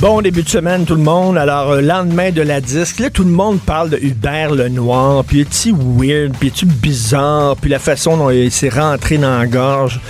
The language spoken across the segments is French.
Bon début de semaine, tout le monde. Alors, euh, lendemain de la disque, là, tout le monde parle de Hubert Lenoir, puis est-il weird, puis est-il bizarre, puis la façon dont il s'est rentré dans la gorge,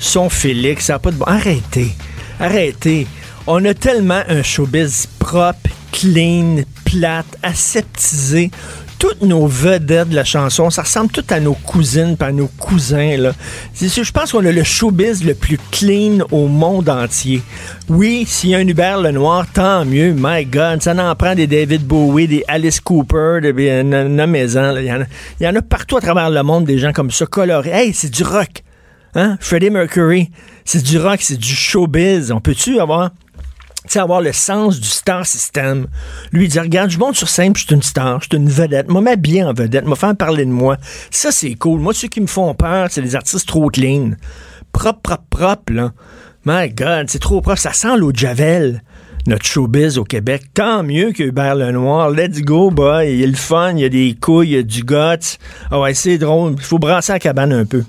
son Félix, ça n'a pas de bon. Arrêtez, arrêtez. On a tellement un showbiz propre, clean, plate, aseptisé. Toutes nos vedettes de la chanson, ça ressemble tout à nos cousines pas à nos cousins. Là. C'est sûr, je pense qu'on a le showbiz le plus clean au monde entier. Oui, s'il y a un Hubert Lenoir, tant mieux. My God, ça en prend des David Bowie, des Alice Cooper, des des- nommez-en. Il y, en a- il y en a partout à travers le monde, des gens comme ça, colorés. Hey, c'est du rock. Hein? Freddie Mercury, c'est du rock, c'est du showbiz. On peut-tu avoir avoir le sens du star system. Lui, dit, regarde, je monte sur scène, je suis une star, je suis une vedette, moi, m'habiller en vedette, me faire parler de moi. Ça, c'est cool. Moi, ceux qui me font peur, c'est les artistes trop clean. Propre, propre, propre, là. My God, c'est trop propre. Ça sent l'eau de Javel, notre showbiz au Québec. Tant mieux que Hubert Lenoir. Let's go, boy. Il y a le fun, il y a des couilles, il y a du guts. Ah ouais, c'est drôle. Il faut brasser la cabane un peu.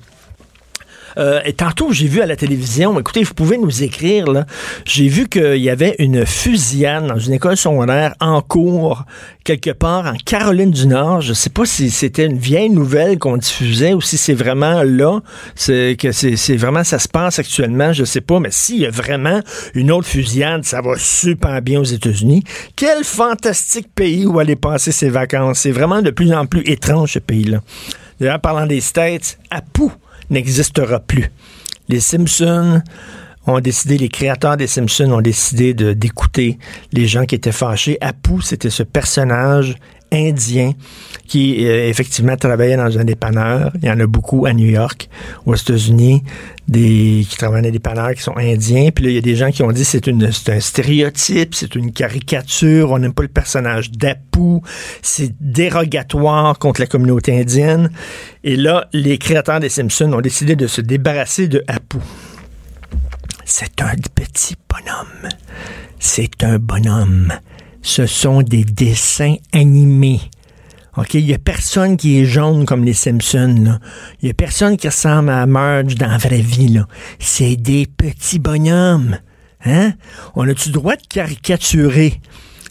Euh, et tantôt, j'ai vu à la télévision, écoutez, vous pouvez nous écrire, là. J'ai vu qu'il y avait une fusillade dans une école secondaire en cours, quelque part en Caroline du Nord. Je sais pas si c'était une vieille nouvelle qu'on diffusait ou si c'est vraiment là, c'est que c'est vraiment ça se passe actuellement, je sais pas, mais s'il y a vraiment une autre fusillade, ça va super bien aux États-Unis. Quel fantastique pays où aller passer ses vacances. C'est vraiment de plus en plus étrange, ce pays-là. D'ailleurs, parlant des States, Apu n'existera plus. Les Simpsons ont décidé, les créateurs des Simpsons ont décidé d'écouter les gens qui étaient fâchés. Apu, c'était ce personnage indien qui euh, effectivement travaillait dans un dépanneur. Il y en a beaucoup à New York, aux États-Unis, qui travaillent dans des dépanneurs qui sont indiens. Puis là, il y a des gens qui ont dit c'est c'est un stéréotype, c'est une caricature, on n'aime pas le personnage d'Apu, c'est dérogatoire contre la communauté indienne. Et là, les créateurs des Simpsons ont décidé de se débarrasser de Apu. C'est un petit bonhomme. C'est un bonhomme. Ce sont des dessins animés. OK? Il n'y a personne qui est jaune comme les Simpsons. Il n'y a personne qui ressemble à Marge dans la vraie vie. C'est des petits bonhommes. Hein? On a-tu le droit de caricaturer?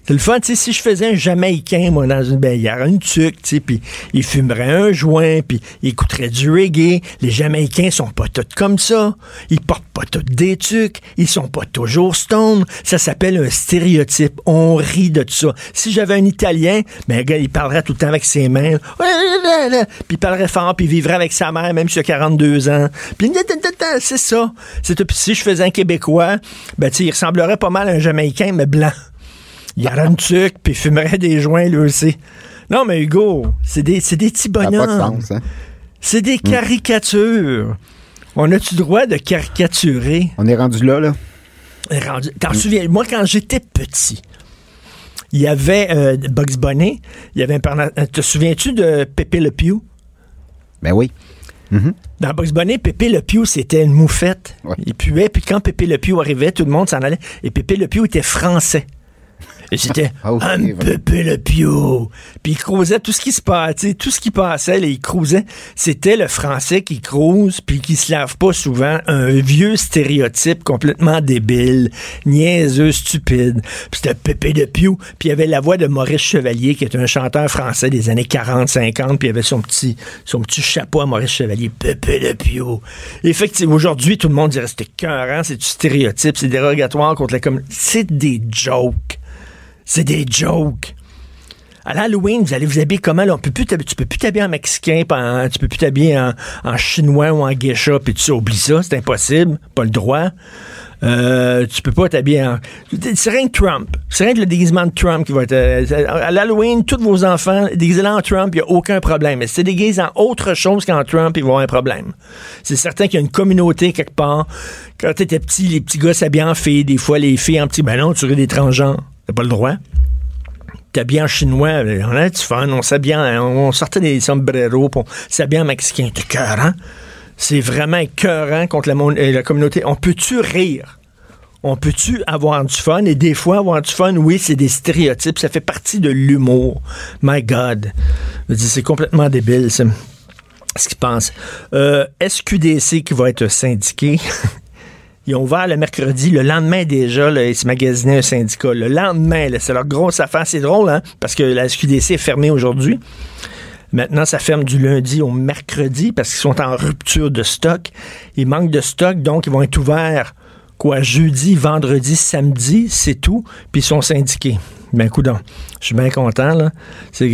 C'est le fun, tu sais, si je faisais un Jamaïcain, moi, dans une, aurait une tuque, tu sais, puis il fumerait un joint, puis il écouterait du reggae. Les Jamaïcains sont pas tous comme ça. Ils portent pas tous des tuques. Ils sont pas toujours stone. Ça s'appelle un stéréotype. On rit de tout ça. Si j'avais un Italien, ben, gars, il parlerait tout le temps avec ses mains. Puis il parlerait fort, puis il vivrait avec sa mère, même s'il a 42 ans. Puis c'est ça. Si je faisais un Québécois, ben, tu sais, il ressemblerait pas mal à un Jamaïcain, mais blanc. Il aurait une tuque, puis il fumerait des joints, lui aussi. Non, mais Hugo, c'est des, c'est des petits de bonhommes. hein? C'est des caricatures. On a-tu le droit de caricaturer? On est rendu là, là. Rendu- T'en souviens? Moi, quand j'étais petit, il y avait euh, Bugs Bunny, il y avait un euh, Te souviens-tu de Pépé Le Pew? Ben oui. Dans Bugs Bunny, Pépé Le Pew, c'était une moufette. Ouais. Il puait, puis quand Pépé Le Pew arrivait, tout le monde s'en allait. Et Pépé Le Pew était français. Et c'était Ah oui, un Le Pew. Puis il crousait tout ce qui se passait, tout ce qui passait, là, il crousait. C'était le français qui crouse, puis qui se lave pas souvent. Un vieux stéréotype complètement débile, niaiseux, stupide. Puis c'était Pépé Le Pew. Puis il y avait la voix de Maurice Chevalier, qui est un chanteur français des années 40-50, puis il avait son petit, son petit chapeau à Maurice Chevalier, Pépé Le Pew. Effectivement, aujourd'hui, tout le monde dirait c'était cœurant, c'est du stéréotype, c'est dérogatoire contre la communauté. C'est des jokes. C'est des jokes. À l'Halloween, vous allez vous habiller comment? Là? On peut plus tu peux plus t'habiller en mexicain, en- tu peux plus t'habiller en, chinois ou en geisha, puis tu sais, oublie ça, c'est impossible, pas le droit. Euh, tu peux pas t'habiller en... C'est rien que Trump. C'est rien que le déguisement de Trump qui va être... euh, à l'Halloween, tous vos enfants déguisés en Trump, il n'y a aucun problème. Mais si tu déguisé en autre chose qu'en Trump, ils vont avoir un problème. C'est certain qu'il y a une communauté quelque part. Quand tu étais petit, les petits gars s'habillaient en filles. Des fois, les filles en petit... Ben non, tu ris des transgenres. T'as pas le droit t'habillais en chinois, on avait du fun, on s'habillait, on sortait des sombreros, on s'habillait en mexicain. T'es cœur, hein? C'est vraiment écœurant contre euh, la communauté. On peut-tu rire? On peut-tu avoir du fun? Et des fois, avoir du fun, oui, c'est des stéréotypes. Ça fait partie de l'humour. My God. C'est complètement débile, ça. Ce qu'ils pensent. Euh, SQDC qui va être syndiqué. Ils ont ouvert le mercredi. Le lendemain déjà, là, ils se magasinaient un syndicat. Le lendemain, c'est leur grosse affaire. C'est drôle, hein? Parce que la SQDC est fermée aujourd'hui. Maintenant, ça ferme du lundi au mercredi parce qu'ils sont en rupture de stock. Ils manquent de stock, donc ils vont être ouverts quoi jeudi, vendredi, samedi, c'est tout, puis ils sont syndiqués. Ben coudon, je suis bien content là. C'est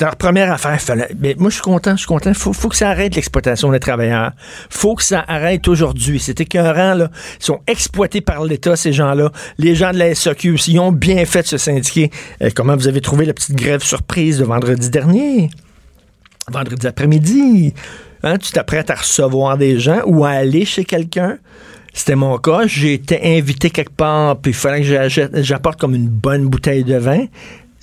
leur première affaire. Mais moi je suis content, je suis content. Faut, que ça arrête l'exploitation des travailleurs. Faut que ça arrête aujourd'hui. C'est écœurant là. Ils sont exploités par l'État ces gens-là. Les gens de la SAQ ils ont bien fait de se syndiquer. Euh, comment vous avez trouvé la petite grève surprise de vendredi dernier? vendredi après-midi. Hein, tu t'apprêtes à recevoir des gens ou à aller chez quelqu'un? C'était mon cas. J'ai été invité quelque part, puis il fallait que j'apporte comme une bonne bouteille de vin.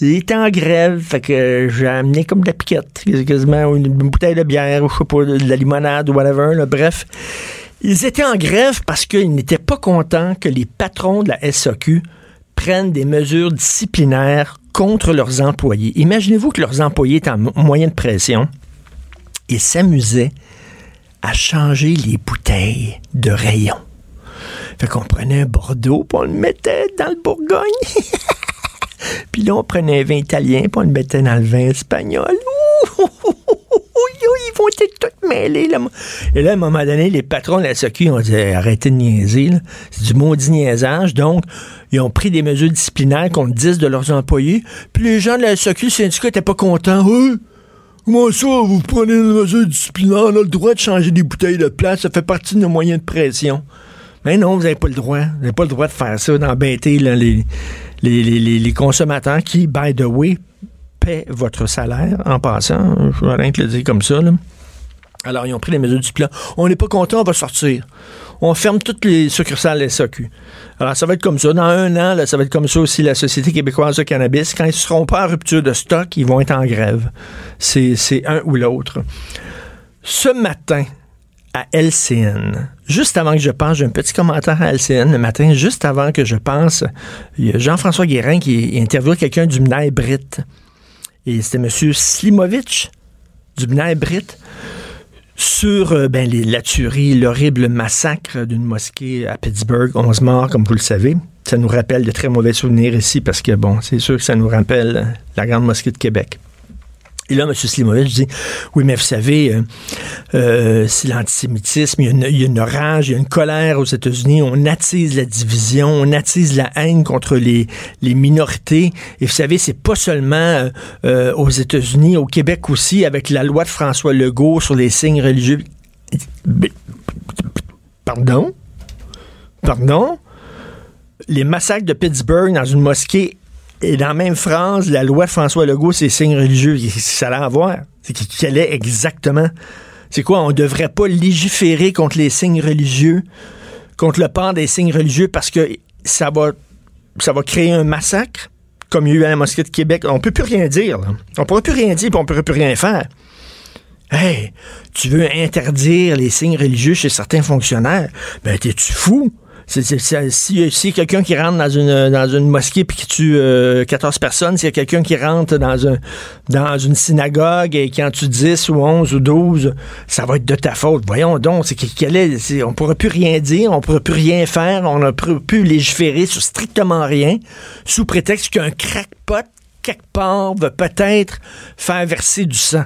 Il était en grève, fait que j'ai amené comme de la piquette, quasiment une, bouteille de bière, ou je sais pas, de la limonade ou whatever. bref, ils étaient en grève parce qu'ils n'étaient pas contents que les patrons de la SAQ prennent des mesures disciplinaires contre leurs employés. Imaginez-vous que leurs employés étaient en mo- moyen de pression et s'amusaient à changer les bouteilles de rayon. Fait qu'on prenait un Bordeaux, puis on le mettait dans le Bourgogne. puis là, on prenait un vin italien, puis on le mettait dans le vin espagnol. Ouh, ils vont être tous mêlés. Là. Et là, à un moment donné, les patrons de la SAQ ont dit arrêtez de niaiser. C'est du maudit niaisage. Donc, ils ont pris des mesures disciplinaires contre 10 de leurs employés. Puis les gens de la SAQ, le syndicat, n'étaient pas contents. Hey, Comment ça, vous prenez une mesure disciplinaire, on a le droit de changer des bouteilles de place, ça fait partie de nos moyens de pression. Mais non, vous n'avez pas le droit. Vous n'avez pas le droit de faire ça, d'embêter les, consommateurs qui, by the way, paient votre salaire en passant. Je vais rien te le dire comme ça. Alors, ils ont pris les mesures disciplinaires. On n'est pas content, on va sortir. On ferme toutes les succursales SAQ. Alors, ça va être comme ça. Dans un an, ça va être comme ça aussi la Société québécoise de cannabis. Quand ils ne seront pas en rupture de stock, ils vont être en grève. C'est un ou l'autre. Ce matin, à LCN, juste avant que je pense, j'ai un petit commentaire à LCN le matin, juste avant que je pense, il y a Jean-François Guérin qui interviewe quelqu'un du Bnaï Brit. Et c'était M. Slimovic du Bnaï Brit sur euh, ben, les, la tuerie, l'horrible massacre d'une mosquée à Pittsburgh, 11 morts, comme vous le savez. Ça nous rappelle de très mauvais souvenirs ici parce que, bon, c'est sûr que ça nous rappelle la Grande Mosquée de Québec. Et là, M. Slimovic dit Oui, mais vous savez, euh, euh, c'est l'antisémitisme, il y, a une, rage, il y a une colère aux États-Unis, on attise la division, on attise la haine contre les, minorités. Et vous savez, c'est pas seulement euh, aux États-Unis, au Québec aussi, avec la loi de François Legault sur les signes religieux. Pardon? Pardon? Les massacres de Pittsburgh dans une mosquée et dans la même phrase, la loi François Legault, c'est signes religieux. Ça a à voir? C'est qu- quel est exactement? C'est quoi? On ne devrait pas légiférer contre les signes religieux, contre le port des signes religieux parce que ça va, ça va créer un massacre, comme il y a eu à la mosquée de Québec. On peut plus rien dire. On ne pourra plus rien dire et on ne pourra plus rien faire. Hey, tu veux interdire les signes religieux chez certains fonctionnaires? Ben, t'es-tu fou? Si si quelqu'un qui rentre dans une, mosquée puis qui tue euh, 14 personnes, s'il y a quelqu'un qui rentre dans, un, dans une synagogue et qui en tue 10 ou 11 ou 12, ça va être de ta faute. Voyons donc, c'est que- quel est, on ne pourra plus rien dire, on ne pourra plus rien faire, on pourra plus légiférer sur strictement rien, sous prétexte qu'un crackpot, quelque part, va peut-être faire verser du sang.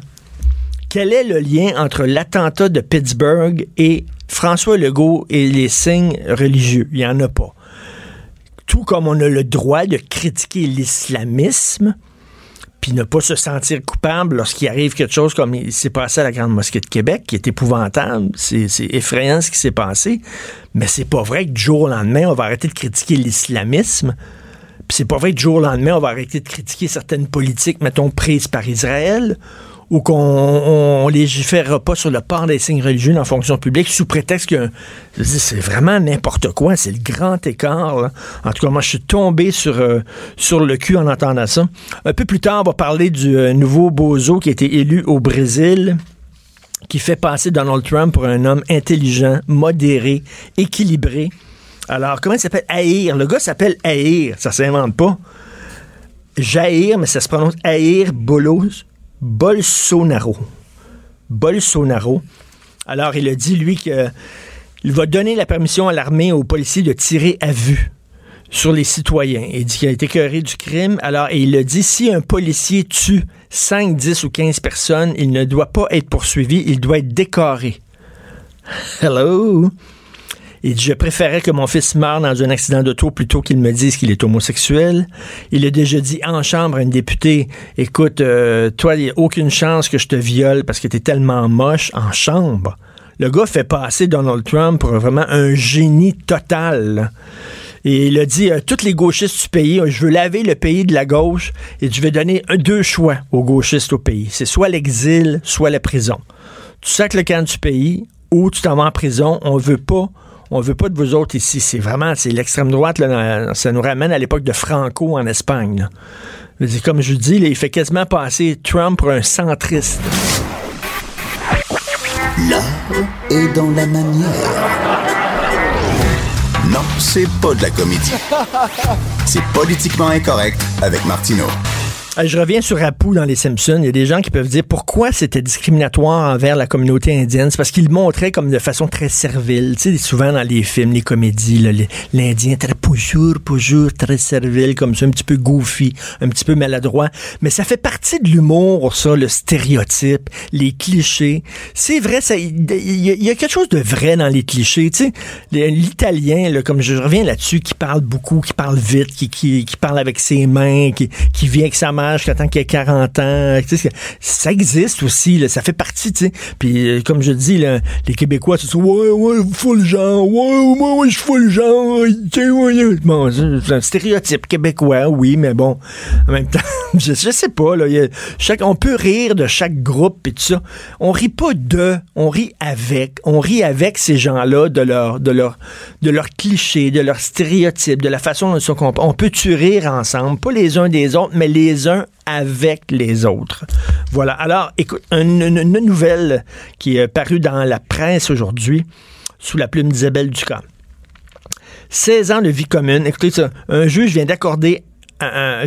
Quel est le lien entre l'attentat de Pittsburgh et François Legault et les signes religieux? Il n'y en a pas. Tout comme on a le droit de critiquer l'islamisme, puis ne pas se sentir coupable lorsqu'il arrive quelque chose comme il s'est passé à la Grande Mosquée de Québec, qui est épouvantable. C'est effrayant ce qui s'est passé. Mais c'est pas vrai que du jour au lendemain, on va arrêter de critiquer l'islamisme. Puis c'est pas vrai que du jour au lendemain, on va arrêter de critiquer certaines politiques, mettons, prises par Israël, ou qu'on on, légiférera pas sur le port des signes religieux dans la fonction publique sous prétexte que c'est vraiment n'importe quoi, c'est le grand écart. là. En tout cas, moi, je suis tombé sur, euh, sur le cul en entendant ça. Un peu plus tard, on va parler du euh, nouveau bozo qui a été élu au Brésil qui fait passer Donald Trump pour un homme intelligent, modéré, équilibré. Alors, comment il s'appelle? Aïr. Le gars s'appelle Aïr. Ça s'invente pas. Jair, mais ça se prononce Aïr Bolos, Bolsonaro. Bolsonaro. Alors, il a dit, lui, qu'il va donner la permission à l'armée, aux policiers de tirer à vue sur les citoyens. Il dit qu'il a été écœuré du crime. Alors, et il a dit, si un policier tue 5, 10 ou 15 personnes, il ne doit pas être poursuivi, il doit être décoré. Hello? Il dit, je préférais que mon fils meure dans un accident d'auto plutôt qu'il me dise qu'il est homosexuel. Il a déjà dit en chambre à une députée, écoute, euh, toi, il n'y a aucune chance que je te viole parce que tu es tellement moche en chambre. Le gars fait passer Donald Trump pour vraiment un génie total. Et il a dit, euh, tous les gauchistes du pays, je veux laver le pays de la gauche et je vais donner deux choix aux gauchistes au pays. C'est soit l'exil, soit la prison. Tu sacs le camp du pays ou tu t'en vas en prison. On veut pas on veut pas de vous autres ici. C'est vraiment, c'est l'extrême droite, là, ça nous ramène à l'époque de Franco en Espagne. Comme je dis, il fait quasiment passer Trump pour un centriste. L'art est dans la manière. Non, c'est pas de la comédie. C'est politiquement incorrect avec Martineau. Je reviens sur Apu dans Les Simpsons. Il y a des gens qui peuvent dire pourquoi c'était discriminatoire envers la communauté indienne. C'est parce qu'il montrait comme de façon très servile. Tu sais, souvent dans les films, les comédies, l'Indien très toujours, toujours très servile, comme ça, un petit peu goofy, un petit peu maladroit. Mais ça fait partie de l'humour, ça, le stéréotype, les clichés. C'est vrai, il y, a quelque chose de vrai dans les clichés. Tu sais, l'italien, comme je reviens là-dessus, qui parle beaucoup, qui parle vite, qui parle avec ses mains, qui, qui vient avec sa mère qui attend qu'il ait 40 ans. Ça existe aussi, ça fait partie, tu sais. Puis euh, comme je dis, les Québécois, sais, ouais, ouais, full genre, ouais, ouais, ouais, je suis full genre, bon, c'est un stéréotype québécois, oui, mais bon, en même temps, je, sais pas, là, chaque, on peut rire de chaque groupe et tout ça. On rit pas de, on rit avec, on rit avec ces gens-là de leur, de leur, de leurs clichés, de leurs stéréotypes, de la façon dont ils sont On peut tu rire ensemble, pas les uns des autres, mais les uns avec les autres. Voilà. Alors, écoute, une, nouvelle qui est parue dans la presse aujourd'hui sous la plume d'Isabelle Ducas. 16 ans de vie commune. Écoutez ça. Un juge vient d'accorder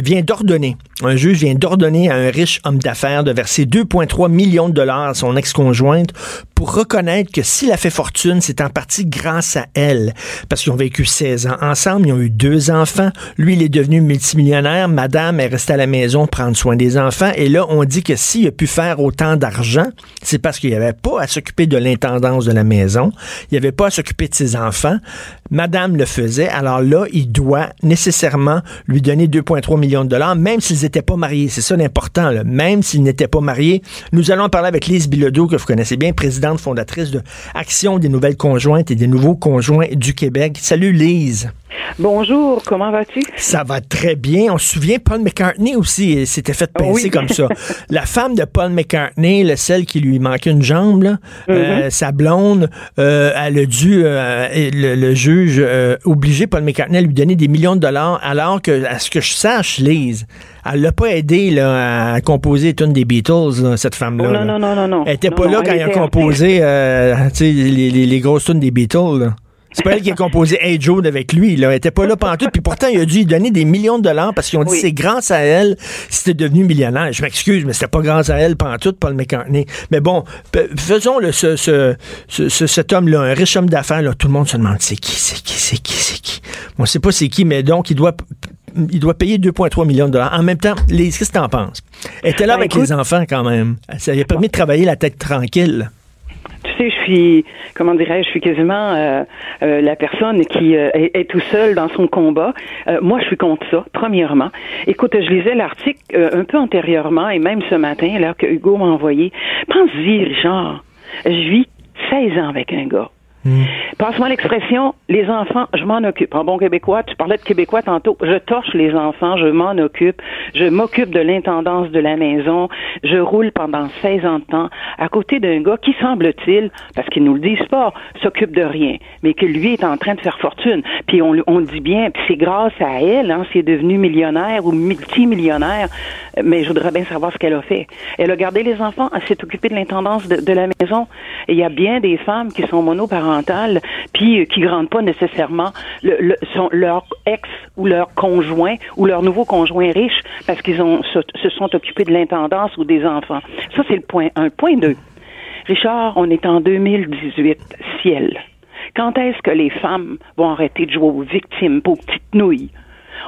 vient d'ordonner, un juge vient d'ordonner à un riche homme d'affaires de verser 2,3 millions de dollars à son ex-conjointe pour reconnaître que s'il a fait fortune, c'est en partie grâce à elle. Parce qu'ils ont vécu 16 ans ensemble, ils ont eu deux enfants. Lui, il est devenu multimillionnaire. Madame est restée à la maison prendre soin des enfants. Et là, on dit que s'il a pu faire autant d'argent, c'est parce qu'il n'y avait pas à s'occuper de l'intendance de la maison. Il n'y avait pas à s'occuper de ses enfants. Madame le faisait. Alors là, il doit nécessairement lui donner 2,3 millions de dollars, même s'ils n'étaient pas mariés. C'est ça l'important, même s'ils n'étaient pas mariés. Nous allons parler avec Lise Bilodeau, que vous connaissez bien, présidente fondatrice de Action des nouvelles conjointes et des nouveaux conjoints du Québec. Salut Lise. Bonjour, comment vas-tu? Ça va très bien. On se souvient, Paul McCartney aussi s'était fait pincer comme ça. La femme de Paul McCartney, celle qui lui manquait une jambe, là, euh, sa blonde, euh, elle a dû, euh, le, juge, obliger Paul McCartney à lui donner des millions de dollars, alors que, à ce que je sache, Lise, elle l'a pas aidé là, à composer une des Beatles, cette femme-là. Oh, non, non, non, non, non. Elle était pas là quand il a composé les, les, les, grosses tunes des Beatles. Là. C'est pas elle qui a composé Hey Joe avec lui. Là. Elle était pas là pendant tout. Puis pourtant, il a dû lui donner des millions de dollars parce qu'ils ont dit c'est grâce à elle c'était devenu millionnaire. Je m'excuse, mais c'était pas grâce à elle pendant tout, Paul McCartney. Mais bon, faisons le, ce, ce, ce, cet homme-là, un riche homme d'affaires. Tout le monde se demande c'est qui, c'est qui, c'est qui, c'est qui? On sait pas c'est qui, mais donc il doit il doit payer 2,3 millions de dollars. En même temps, qu'est-ce que tu en penses? Elle était là ben, avec les enfants quand même. Ça lui a permis de travailler la tête tranquille. Tu sais, je suis, comment dirais-je, je suis quasiment euh, euh, la personne qui euh, est, tout seul dans son combat. moi, je suis contre ça, premièrement. Écoute, je lisais l'article un peu antérieurement et même ce matin, alors que Hugo m'a envoyé. Pense-y, Richard, je vis 16 ans avec un gars. Passe-moi l'expression, les enfants, je m'en occupe. En bon québécois, tu parlais de québécois tantôt, je torche les enfants, je m'en occupe, je m'occupe de l'intendance de la maison, je roule pendant 16 ans de temps à côté d'un gars qui semble-t-il, parce qu'ils nous le disent pas, s'occupe de rien, mais que lui est en train de faire fortune. Puis on, on le dit bien, puis c'est grâce à elle, hein, s'il est devenu millionnaire ou multimillionnaire, mais je voudrais bien savoir ce qu'elle a fait. Elle a gardé les enfants, elle s'est occupée de l'intendance de, de la maison. Et il y a bien des femmes qui sont monoparentales, puis euh, qui grandent pas nécessairement leur ex ou leur conjoint ou leur nouveau conjoint riche parce qu'ils se, sont occupés de l'intendance ou des enfants. Ça c'est le point un. Point deux. Richard, on est en 2018, ciel. Quand est-ce que les femmes vont arrêter de jouer aux victimes, aux petites nouilles?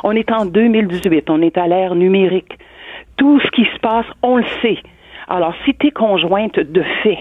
On est en 2018, on est à l'ère numérique. Tout ce qui se passe, on le sait. Alors, si tu es conjointe de fait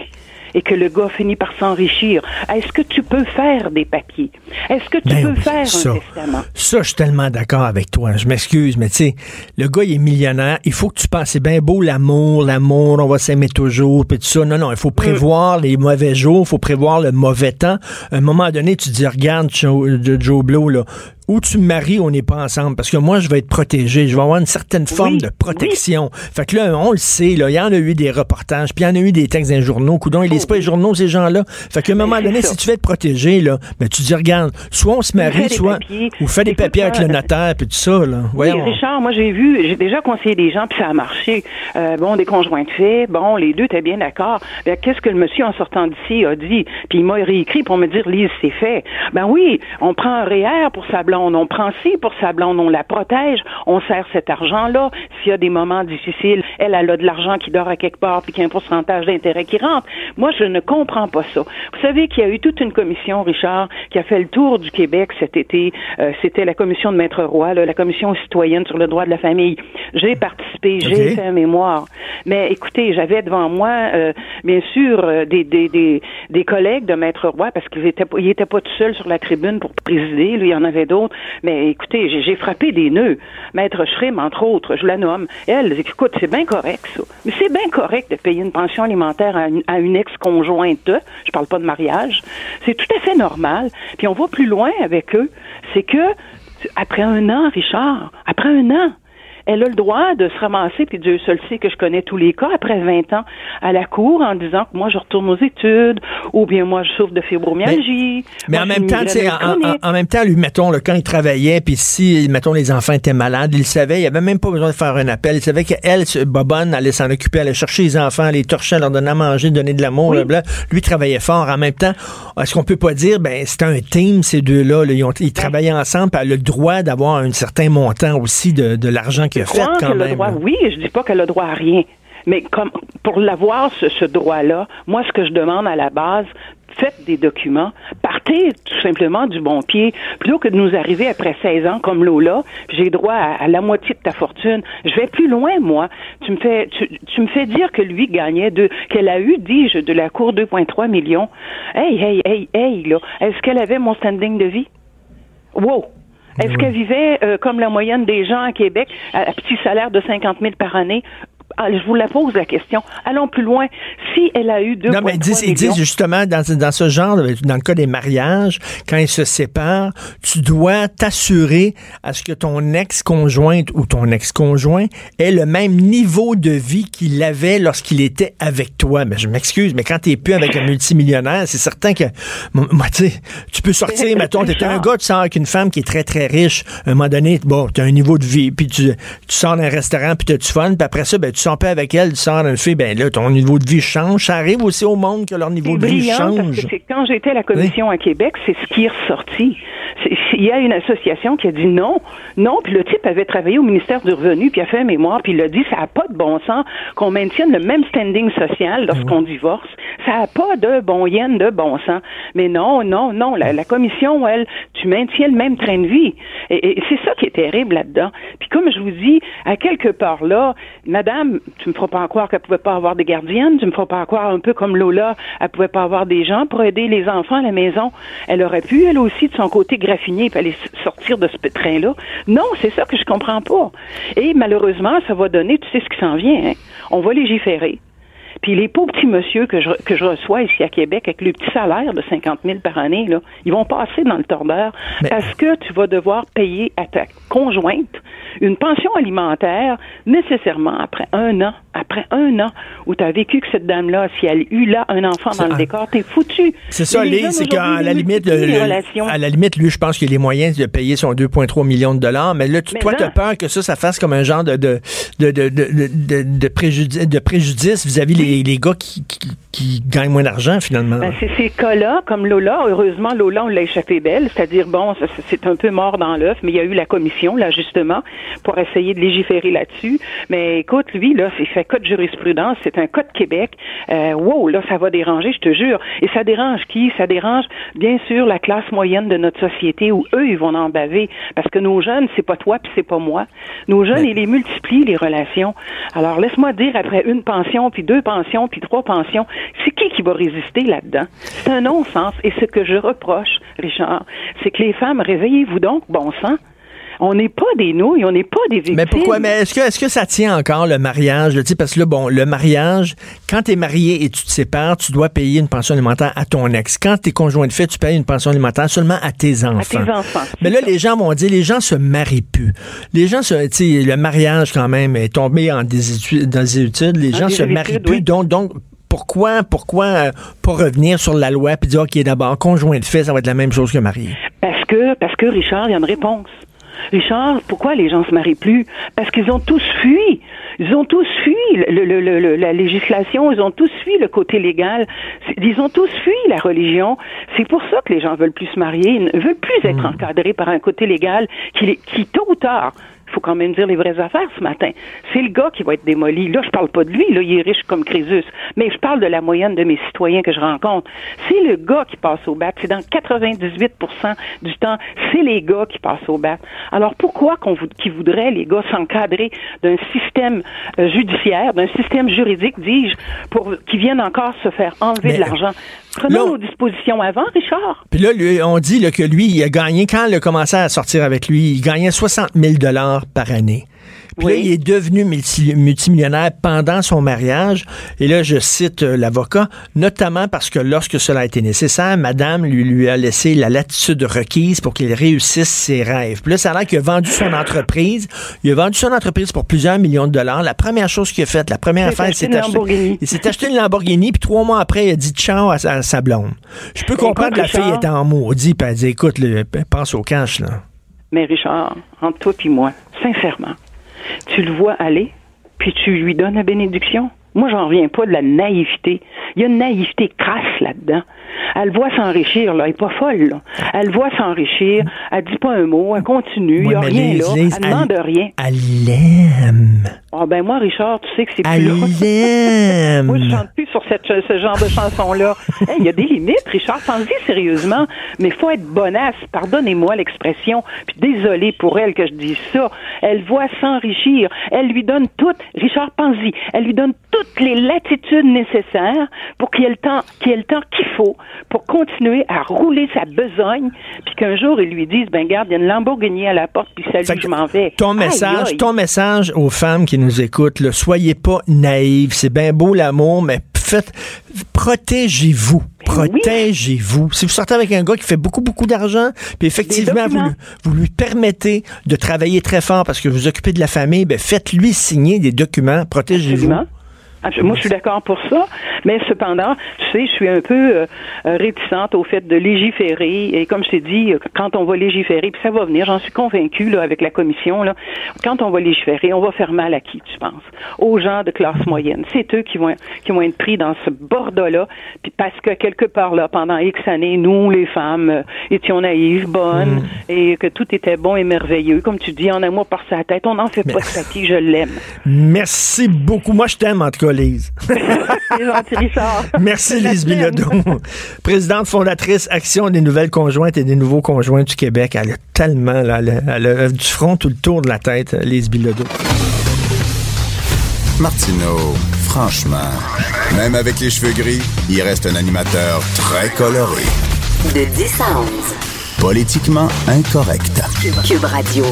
et que le gars finit par s'enrichir, est-ce que tu peux faire des papiers? Est-ce que tu Ben peux faire ça. un testament? Ça, je suis tellement d'accord avec toi. Je m'excuse, mais tu sais, le gars, il est millionnaire. Il faut que tu penses, c'est bien beau l'amour, l'amour, on va s'aimer toujours, puis tout ça. Non, non, il faut prévoir les mauvais jours, il faut prévoir le mauvais temps. À un moment donné, tu dis, regarde, Joe, de Joe Blow, là, ou tu me maries, on n'est pas ensemble, parce que moi, je vais être protégé. Je vais avoir une certaine forme Oui, de protection. Fait que là, on le sait, là, il y en a eu des reportages, puis il y en a eu des textes dans les journaux. Coudon, ils lisent pas les journaux, ces gens-là. Fait qu'à un moment c'est donné, ça. si tu veux être protégé, là, ben, tu dis, regarde, soit on se marie, soit, papiers. ou fais des Écoute, papiers avec le notaire, puis tout ça, là. Oui, Voyons. Richard, moi j'ai vu, j'ai déjà conseillé des gens, puis ça a marché. Euh, bon, des conjoints de fait, bon, les deux étaient bien d'accord. Ben, qu'est-ce que le monsieur en sortant d'ici a dit? Puis il m'a réécrit pour me dire, Lise, c'est fait. Ben oui, on prend un REER pour sa blonde, on prend ci pour sa blonde, on la protège, on sert cet argent-là. S'il y a des moments difficiles, elle, elle a de l'argent qui dort à quelque part, puis qu'il y a un pourcentage d'intérêt qui rentre. Moi, je ne comprends pas ça. Vous savez qu'il y a eu toute une commission, Richard, qui a fait le tour du Québec cet été. Euh, C'était la commission de Maître Roy, là, la commission citoyenne sur le droit de la famille. J'ai participé, j'ai fait un mémoire. Mais écoutez, j'avais devant moi, euh, bien sûr, euh, des, des, des, des collègues de Maître Roy, parce qu'il était, pas- il était pas tout seul sur la tribune pour présider, lui, il y en avait d'autres. Mais écoutez, j'ai- frappé des nœuds. Maître Schrim, entre autres, je la nomme. Elle, écoute, c'est bien correct, ça. Mais c'est bien correct de payer une pension alimentaire à une, à une ex-conjointe. Je parle pas de mariage. C'est tout à fait normal. Puis on va plus loin avec eux. C'est que, après un an, Richard, après un an, elle a le droit de se ramasser, puis Dieu seul sait que je connais tous les cas, après 20 ans, à la cour en disant que moi, je retourne aux études, ou bien moi, je souffre de fibromyalgie. Mais en même temps, en, en- même temps, lui, mettons, là, quand il travaillait, puis si, mettons, les enfants étaient malades, il le savait, il avait même pas besoin de faire un appel. Il savait qu'elle, Bobonne, allait s'en occuper, allait chercher les enfants, les torcher, leur donner à manger, donner de l'amour, Oui. Lui, il travaillait fort. En même temps, est-ce qu'on peut pas dire, ben, c'est un team, ces deux-là, là, ils, ont, ils travaillaient ensemble, puis elle a le droit d'avoir un certain montant aussi de, de l'argent qu'il a fait, quand même. droit, oui, je dis pas qu'elle a droit à rien. Mais comme pour l'avoir, ce, ce droit-là, moi, ce que je demande à la base, faites des documents, partez tout simplement du bon pied, plutôt que de nous arriver après 16 ans comme Lola, j'ai droit à, à la moitié de ta fortune. Je vais plus loin, moi. Tu me fais, tu, tu me fais dire que lui gagnait deux, qu'elle a eu, dis-je, de la cour 2,3 millions. Hey, hey, hey, hey, là. Est-ce qu'elle avait mon standing de vie? Wow! Est-ce qu'elle vivait euh, comme la moyenne des gens à Québec, à, à petit salaire de 50 000 par année? Ah, je vous la pose la question. Allons plus loin. Si elle a eu deux Non, mais ils disent, ils disent justement, dans, dans ce genre, dans le cas des mariages, quand ils se séparent, tu dois t'assurer à ce que ton ex-conjointe ou ton ex-conjoint ait le même niveau de vie qu'il avait lorsqu'il était avec toi. Mais je m'excuse, mais quand t'es plus avec un multimillionnaire, c'est certain que, moi, tu tu peux sortir, mettons, t'es un gars, tu sors avec une femme qui est très, très riche. À un moment donné, bon, t'as un niveau de vie, puis tu, tu sors d'un restaurant, puis t'as du fun, puis après ça, ben, tu sors pas avec elle, tu sors d'une fille, ben là, ton niveau de vie change. Ça arrive aussi au monde que leur niveau de vie parce change. que quand j'étais à la commission à Québec, c'est ce qui est ressorti. Il y a une association qui a dit non, non, puis le type avait travaillé au ministère du Revenu, puis a fait un mémoire, puis il a dit ça n'a pas de bon sens qu'on maintienne le même standing social lorsqu'on divorce. Ça n'a pas de bon yen, de bon sens. Mais non, non, non, la, commission, elle, tu maintiens le même train de vie. Et, c'est ça qui est terrible là-dedans. Puis comme je vous dis, à quelque part là, madame, tu me feras pas croire qu'elle pouvait pas avoir des gardiennes, tu me feras pas croire un peu comme Lola, elle pouvait pas avoir des gens pour aider les enfants à la maison. Elle aurait pu, elle aussi, de son côté, graffiner et aller sortir de ce train-là. Non, c'est ça que je comprends pas. Et malheureusement, ça va donner, tu sais ce qui s'en vient, hein? On va légiférer. Puis les pauvres petits monsieur que je, que je reçois ici à Québec avec le petit salaire de 50 000 par année, là, ils vont passer dans le tordeur Mais- parce que tu vas devoir payer à ta conjointe une pension alimentaire nécessairement après un an, après un an où tu as vécu que cette dame-là, si elle eut là un enfant dans le décor, t'es foutu. C'est ça, Lise, c'est qu'à la limite, le- le- à la limite, lui, je pense qu'il a les moyens de payer son 2,3 millions de dollars. Mais là, tu- Mais toi, non. tu as peur que ça, ça fasse comme un genre de, de, de, de, de, préjudice, de préjudice vis-à-vis les, les gars qui, qui, qui gagnent moins d'argent, finalement. Ben, c'est ces cas-là, comme Lola, heureusement, Lola, on l'a échappé belle, c'est-à-dire, bon, c'est un peu mort dans l'œuf, mais il y a eu la commission, là, justement, pour essayer de légiférer là-dessus. Mais écoute, lui, là, c'est fait cas de jurisprudence, c'est un cas de Québec. Euh, wow, là, ça va déranger, je te jure. Et ça dérange qui? Ça dérange, bien sûr, la classe moyenne de notre société, où eux, ils vont en baver. Parce que nos jeunes, c'est pas toi, puis c'est pas moi. Nos jeunes, Mais- ils les multiplient, les relations. Alors, laisse-moi dire, après une pension, puis deux pensions, puis trois pensions, c'est qui qui va résister là-dedans? C'est un non-sens. Et ce que je reproche, Richard, c'est que les femmes, réveillez-vous donc, bon sang. On n'est pas des nouilles, on n'est pas des victimes. Mais pourquoi? Mais est-ce que, est-ce que ça tient encore le mariage? là? Parce que là, bon, le mariage, quand tu es marié et tu te sépares, tu dois payer une pension alimentaire à ton ex. Quand tu es conjoint de fait, tu payes une pension alimentaire seulement à tes enfants. À tes enfants. Mais là, les gens vont dire, les gens se marient plus. Les gens se, tu sais, le mariage quand même est tombé en désuétude, dans des études. Les En gens se marient plus. Donc, donc, pourquoi, pourquoi euh, pas revenir sur la loi puis dire, OK, d'abord, conjoint de fait, ça va être la même chose que marié? Parce que, parce que, Richard, il y a une réponse. Richard, pourquoi les gens se marient plus? Parce qu'ils ont tous fui. Ils ont tous fui le, le- le- le- la législation, ils ont tous fui le côté légal, ils ont tous fui la religion. C'est pour ça que les gens veulent plus se marier, ils ne veulent plus être encadrés par un côté légal qui, qui tôt ou tard, faut quand même dire les vraies affaires ce matin. C'est le gars qui va être démoli. Là, je parle pas de lui, là, il est riche comme Crésus, mais je parle de la moyenne de mes citoyens que je rencontre. C'est le gars qui passe au bat. C'est dans 98% du temps, c'est les gars qui passent au bat. Alors pourquoi qu'on vou- qu'ils voudraient, les gars, s'encadrer d'un système euh, judiciaire, d'un système juridique, dis-je, pour qu'ils viennent encore se faire enlever Mais- de l'argent? Prenons nos dispositions avant, Richard. Puis là, lui, on dit là, que lui, il a gagné, quand il a commencé à sortir avec lui, il gagnait 60 000 par année. Puis là, il est devenu multi- multimillionnaire pendant son mariage. Et là, je cite euh, l'avocat, notamment parce que lorsque cela a été nécessaire, madame lui, lui a laissé la latitude requise pour qu'il réussisse ses rêves. Puis là, ça a l'air qu'il a vendu son entreprise. Il a vendu son entreprise pour plusieurs millions de dollars. La première chose qu'il a faite, la première affaire, il s'est acheté, Lamborghini. il s'est acheté une Lamborghini, puis trois mois après, il a dit ciao à, sa- à sa blonde. Je peux comprendre que la fille était en maudit, puis elle dit, écoute, pense au cash, là. Mais Richard, entre toi et moi, sincèrement, tu le vois aller, puis tu lui donnes la bénédiction. Moi, j'en reviens pas de la naïveté. Il y a une naïveté crasse là-dedans. Elle voit s'enrichir, là. Elle est pas folle, là. Elle voit s'enrichir. Elle dit pas un mot. Elle continue. Il Ouais, y a rien, là. Lise, elle demande rien. Elle l'aime. Ah, ben, moi, Richard, tu sais que c'est plus Elle là. Moi, je chante plus sur cette, ce genre de chanson-là. Hey, Il y a des limites, Richard. Pense-y sérieusement. Mais faut être bonasse. Pardonnez-moi l'expression. Puis désolé pour elle que je dise ça. Elle voit s'enrichir. Elle lui donne toutes. Richard, pense-y. Elle lui donne toutes les latitudes nécessaires pour qu'il y ait le temps, qu'il y ait le temps qu'il faut pour continuer à rouler sa besogne. Puis qu'un jour, il lui dise, ben, garde, il y a une Lamborghini à la porte. Puis salut, je m'en vais. Ton Aïe, message, aïe. ton message aux femmes qui nous écoutent, là, soyez pas naïves. C'est bien beau l'amour, mais faites, protégez-vous. Ben. Protégez-vous. Si vous sortez avec un gars qui fait beaucoup, beaucoup d'argent, puis effectivement, vous, documents. lui- vous lui permettez de travailler très fort parce que vous vous occupez de la famille, ben faites-lui signer des documents. Protégez-vous. Abs- Moi, je suis d'accord pour ça, mais cependant, tu sais, je suis un peu euh, euh, réticente au fait de légiférer. Et comme je t'ai dit, euh, quand on va légiférer, puis ça va venir, j'en suis convaincue là, avec la commission, là, quand on va légiférer, on va faire mal à qui, tu penses? Aux gens de classe moyenne. C'est eux qui vont, qui vont être pris dans ce bordeaux-là, puis parce que quelque part là, pendant X années, nous, les femmes, euh, étions naïves, bonnes, et que tout était bon et merveilleux. Comme tu dis, en amour par sa tête, on n'en fait pas de papier, je l'aime. Merci beaucoup. Moi, je t'aime, en tout cas, Lise. C'est gentil, Richard. Merci, Lise. Bilodeau. Présidente fondatrice Action des nouvelles conjointes et des nouveaux conjoints du Québec. Elle a tellement, là, elle a, elle a du front tout le tour de la tête, Lise Bilodeau. Martineau, franchement, même avec les cheveux gris, il reste un animateur très coloré. De 10 à 11. Politiquement incorrect. Cube Radio.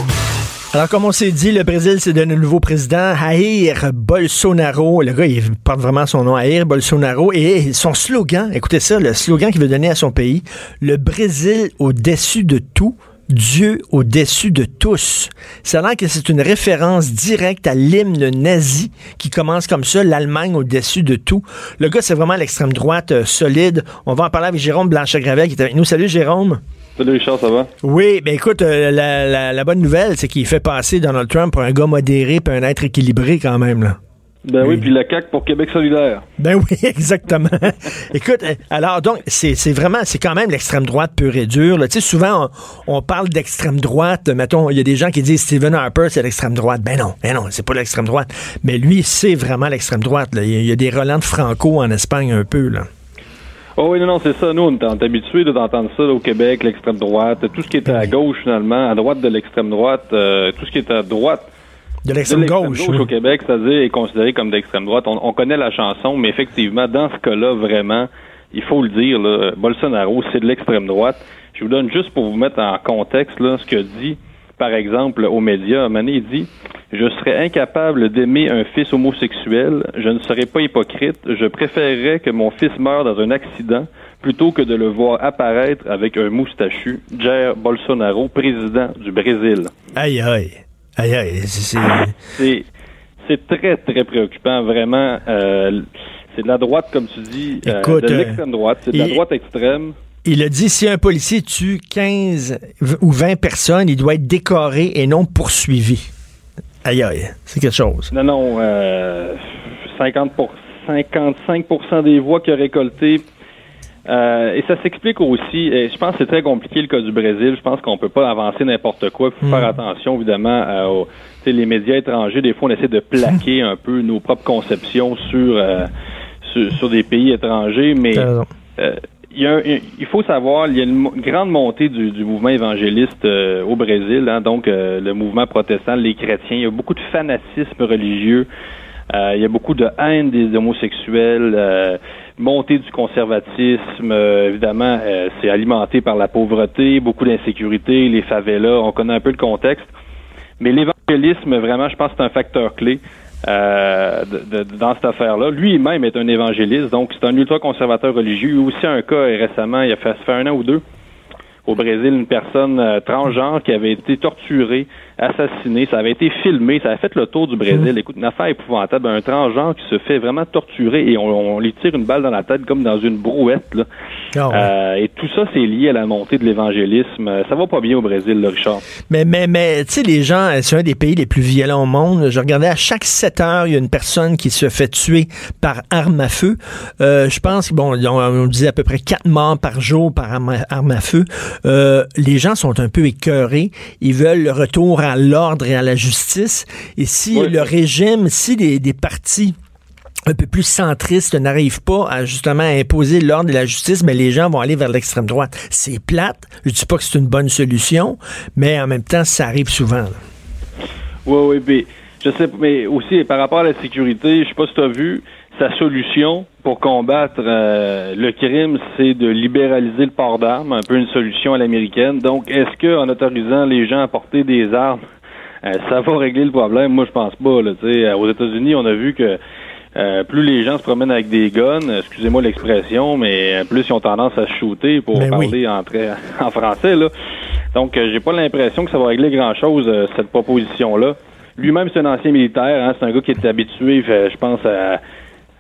Alors, comme on s'est dit, le Brésil donné un nouveau président, Jair Bolsonaro. Le gars, il porte vraiment son nom, Jair Bolsonaro. Et son slogan, écoutez ça, le slogan qu'il veut donner à son pays, le Brésil au-dessus de tout. Dieu au-dessus de tous. Ça a l'air que c'est une référence directe à l'hymne nazi qui commence comme ça, l'Allemagne au-dessus de tout. Le gars, c'est vraiment l'extrême droite euh, solide. On va en parler avec Jérôme Blanchet-Gravel qui est avec nous. Salut Jérôme. Salut Richard, ça va? Oui, ben écoute, euh, la, la, la, bonne nouvelle, c'est qu'il fait passer Donald Trump pour un gars modéré et un être équilibré quand même. Là. Ben oui, puis la CAQ pour Québec solidaire. Ben oui, exactement. Écoute, euh, alors donc, c'est vraiment, c'est quand même l'extrême droite pure et dure. Tu sais, souvent, on, on parle d'extrême droite. Mettons, il y a des gens qui disent Stephen Harper, c'est l'extrême droite. Ben non, ben non, c'est pas l'extrême droite. Mais lui, c'est vraiment l'extrême droite. Là. Il, y a, il y a des Roland de Franco en Espagne un peu, là. Oh oui, non, non, c'est ça. Nous, on est habitués d'entendre ça là, au Québec, l'extrême droite, tout ce qui est à gauche, finalement, à droite de l'extrême droite, euh, tout ce qui est à droite de l'extrême gauche, gauche au Québec, c'est-à-dire est considéré comme d'extrême droite. On, on, connaît la chanson, mais effectivement, dans ce cas-là, vraiment, il faut le dire, là, Bolsonaro, c'est de l'extrême droite. Je vous donne juste pour vous mettre en contexte là, ce que dit, par exemple, aux médias. Mané dit Je serais incapable d'aimer un fils homosexuel. Je ne serais pas hypocrite. Je préférerais que mon fils meure dans un accident plutôt que de le voir apparaître avec un moustachu. Jair Bolsonaro, président du Brésil. Aïe, aïe. Aïe, aïe, c'est... C'est très, très préoccupant, vraiment. Euh, c'est de la droite, comme tu dis, Écoute, euh, de l'extrême droite. C'est de la droite extrême. Il a dit si un policier tue 15 ou 20 personnes, il doit être décoré et non poursuivi. Aïe, aïe, c'est quelque chose. Non, non, euh, 50 pour, 55% des voix qu'il a récoltées. Euh, et ça s'explique aussi, et je pense que c'est très compliqué le cas du Brésil. Je pense qu'on peut pas avancer n'importe quoi. Il faut Mm. faire attention, évidemment, euh, aux, les médias étrangers. Des fois, on essaie de plaquer un peu nos propres conceptions sur, euh, sur, sur des pays étrangers, mais euh, il, y a un- il faut savoir, il y a une grande montée du, mouvement évangéliste euh, au Brésil, hein, donc euh, le mouvement protestant, les chrétiens. Il y a beaucoup de fanatisme religieux. Euh, il y a beaucoup de haine des homosexuels, montée du conservatisme. évidemment, c'est alimenté par la pauvreté, beaucoup d'insécurité, les favelas. On connaît un peu le contexte. Mais l'évangélisme, vraiment, je pense que c'est un facteur clé euh, de- de- dans cette affaire-là. Lui-même est un évangéliste, donc c'est un ultra-conservateur religieux. Il y a aussi un cas récemment, il a fait un an ou deux, au Brésil, une personne euh, transgenre qui avait été torturée, assassinée. Ça avait été filmé, ça a fait le tour du Brésil. Écoute, une affaire épouvantable. Un transgenre qui se fait vraiment torturer et on, on lui tire une balle dans la tête comme dans une brouette. Là. Ah ouais. Euh, et tout ça, c'est lié à la montée de l'évangélisme. Euh, Ça va pas bien au Brésil, là, Richard. Mais, mais, mais tu sais, les gens, euh, c'est un des pays les plus violents au monde. Je regardais à chaque 7 heures, il y a une personne qui se fait tuer par arme à feu. Euh, je pense que, bon, on, on disait à peu près 4 morts par jour par arme à, arme à feu. Euh, les gens sont un peu écœurés. Ils veulent le retour à l'ordre et à la justice. Et si Oui. le régime, si des, des partis un peu plus centristes n'arrivent pas à justement à imposer l'ordre et la justice, mais les gens vont aller vers l'extrême droite. C'est plate. Je dis pas que c'est une bonne solution, mais en même temps, ça arrive souvent. là. Oui, oui, mais je sais, mais aussi par rapport à la sécurité, je sais pas si tu as vu, sa solution pour combattre euh, le crime, c'est de libéraliser le port d'armes, un peu une solution à l'américaine. Donc, est-ce que en autorisant les gens à porter des armes, euh, ça va régler le problème? Moi, je pense pas. Là, euh, aux États-Unis, on a vu que euh, plus les gens se promènent avec des guns, excusez-moi l'expression, mais euh, plus ils ont tendance à se shooter pour Ben oui. parler en, très- en français. Là. Donc, j'ai pas l'impression que ça va régler grand-chose, cette proposition-là. Lui-même, c'est un ancien militaire. Hein, c'est un gars qui est habitué, je pense, à,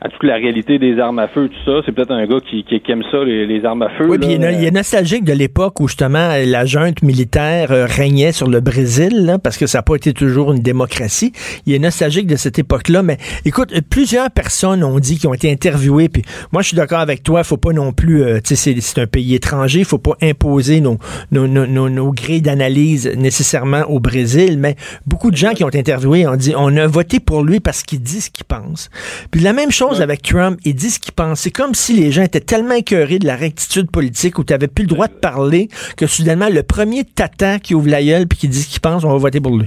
à toute la réalité des armes à feu, tout ça. C'est peut-être un gars qui, qui, qui aime ça, les, les armes à feu. Oui, puis il, est- il est nostalgique de l'époque où justement la junte militaire euh, régnait sur le Brésil, là, parce que ça n'a pas été toujours une démocratie. Il est nostalgique de cette époque-là, mais écoute, euh, plusieurs personnes ont dit, qui ont été interviewées, puis moi je suis d'accord avec toi, faut pas non plus, euh, tu sais, c'est- c'est un pays étranger, faut pas imposer nos, nos, nos, nos, nos grilles d'analyse nécessairement au Brésil, mais beaucoup de gens qui ont interviewé ont dit, on a voté pour lui parce qu'il dit ce qu'il pense. Puis la même chose avec Trump, il dit ce qu'il pense. C'est comme si les gens étaient tellement écœurés de la rectitude politique où tu n'avais plus le droit de parler que soudainement, le premier tata qui ouvre la gueule puis qui dit ce qu'il pense, on va voter pour lui.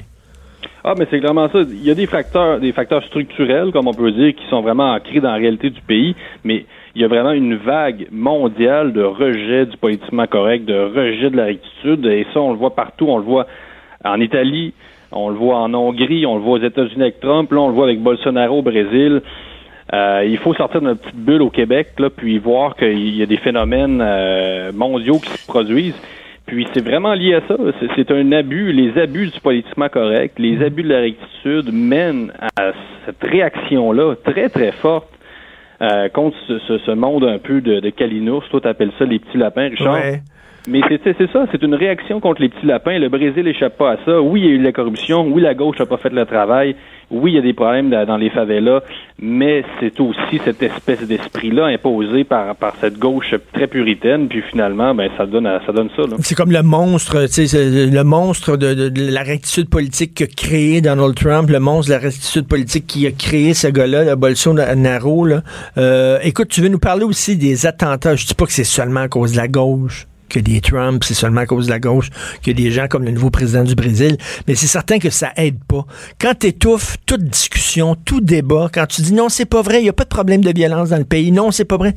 Ah, mais c'est clairement ça. Il y a des facteurs, des facteurs structurels, comme on peut dire, qui sont vraiment ancrés dans la réalité du pays, mais il y a vraiment une vague mondiale de rejet du politiquement correct, de rejet de la rectitude, et ça, on le voit partout. On le voit en Italie, On le voit en Hongrie, on le voit aux États-Unis avec Trump, là, on le voit avec Bolsonaro au Brésil. Euh, il faut sortir de notre petite bulle au Québec, là, puis voir qu'il y a des phénomènes euh, mondiaux qui se produisent. Puis c'est vraiment lié à ça. C'est- un abus. Les abus du politiquement correct, les abus de la rectitude mènent à cette réaction-là très, très forte euh, contre ce, ce- ce monde un peu de, de calinours. Toi, t'appelles ça les petits lapins, Richard. Ouais. Mais c'est ça, c'est une réaction contre les petits lapins. Le Brésil échappe pas à ça. Oui, il y a eu de la corruption. Oui, la gauche n'a pas fait le travail. Oui, il y a des problèmes dans les favelas. Mais c'est aussi cette espèce d'esprit-là imposé par, par cette gauche très puritaine. Puis finalement, ben ça donne ça donne ça. C'est comme le monstre, le monstre de, de- de la rectitude politique qu'a créé Donald Trump, le monstre de la rectitude politique qui a créé ce gars-là, le Bolsonaro. Là. Euh, écoute, tu veux nous parler aussi des attentats? Je dis pas que c'est seulement à cause de la gauche que des Trump, c'est seulement à cause de la gauche que des gens comme le nouveau président du Brésil, mais c'est certain que ça aide pas. Quand tu étouffes toute discussion, tout débat, quand tu dis non, c'est pas vrai, il y a pas de problème de violence dans le pays, non, c'est pas vrai.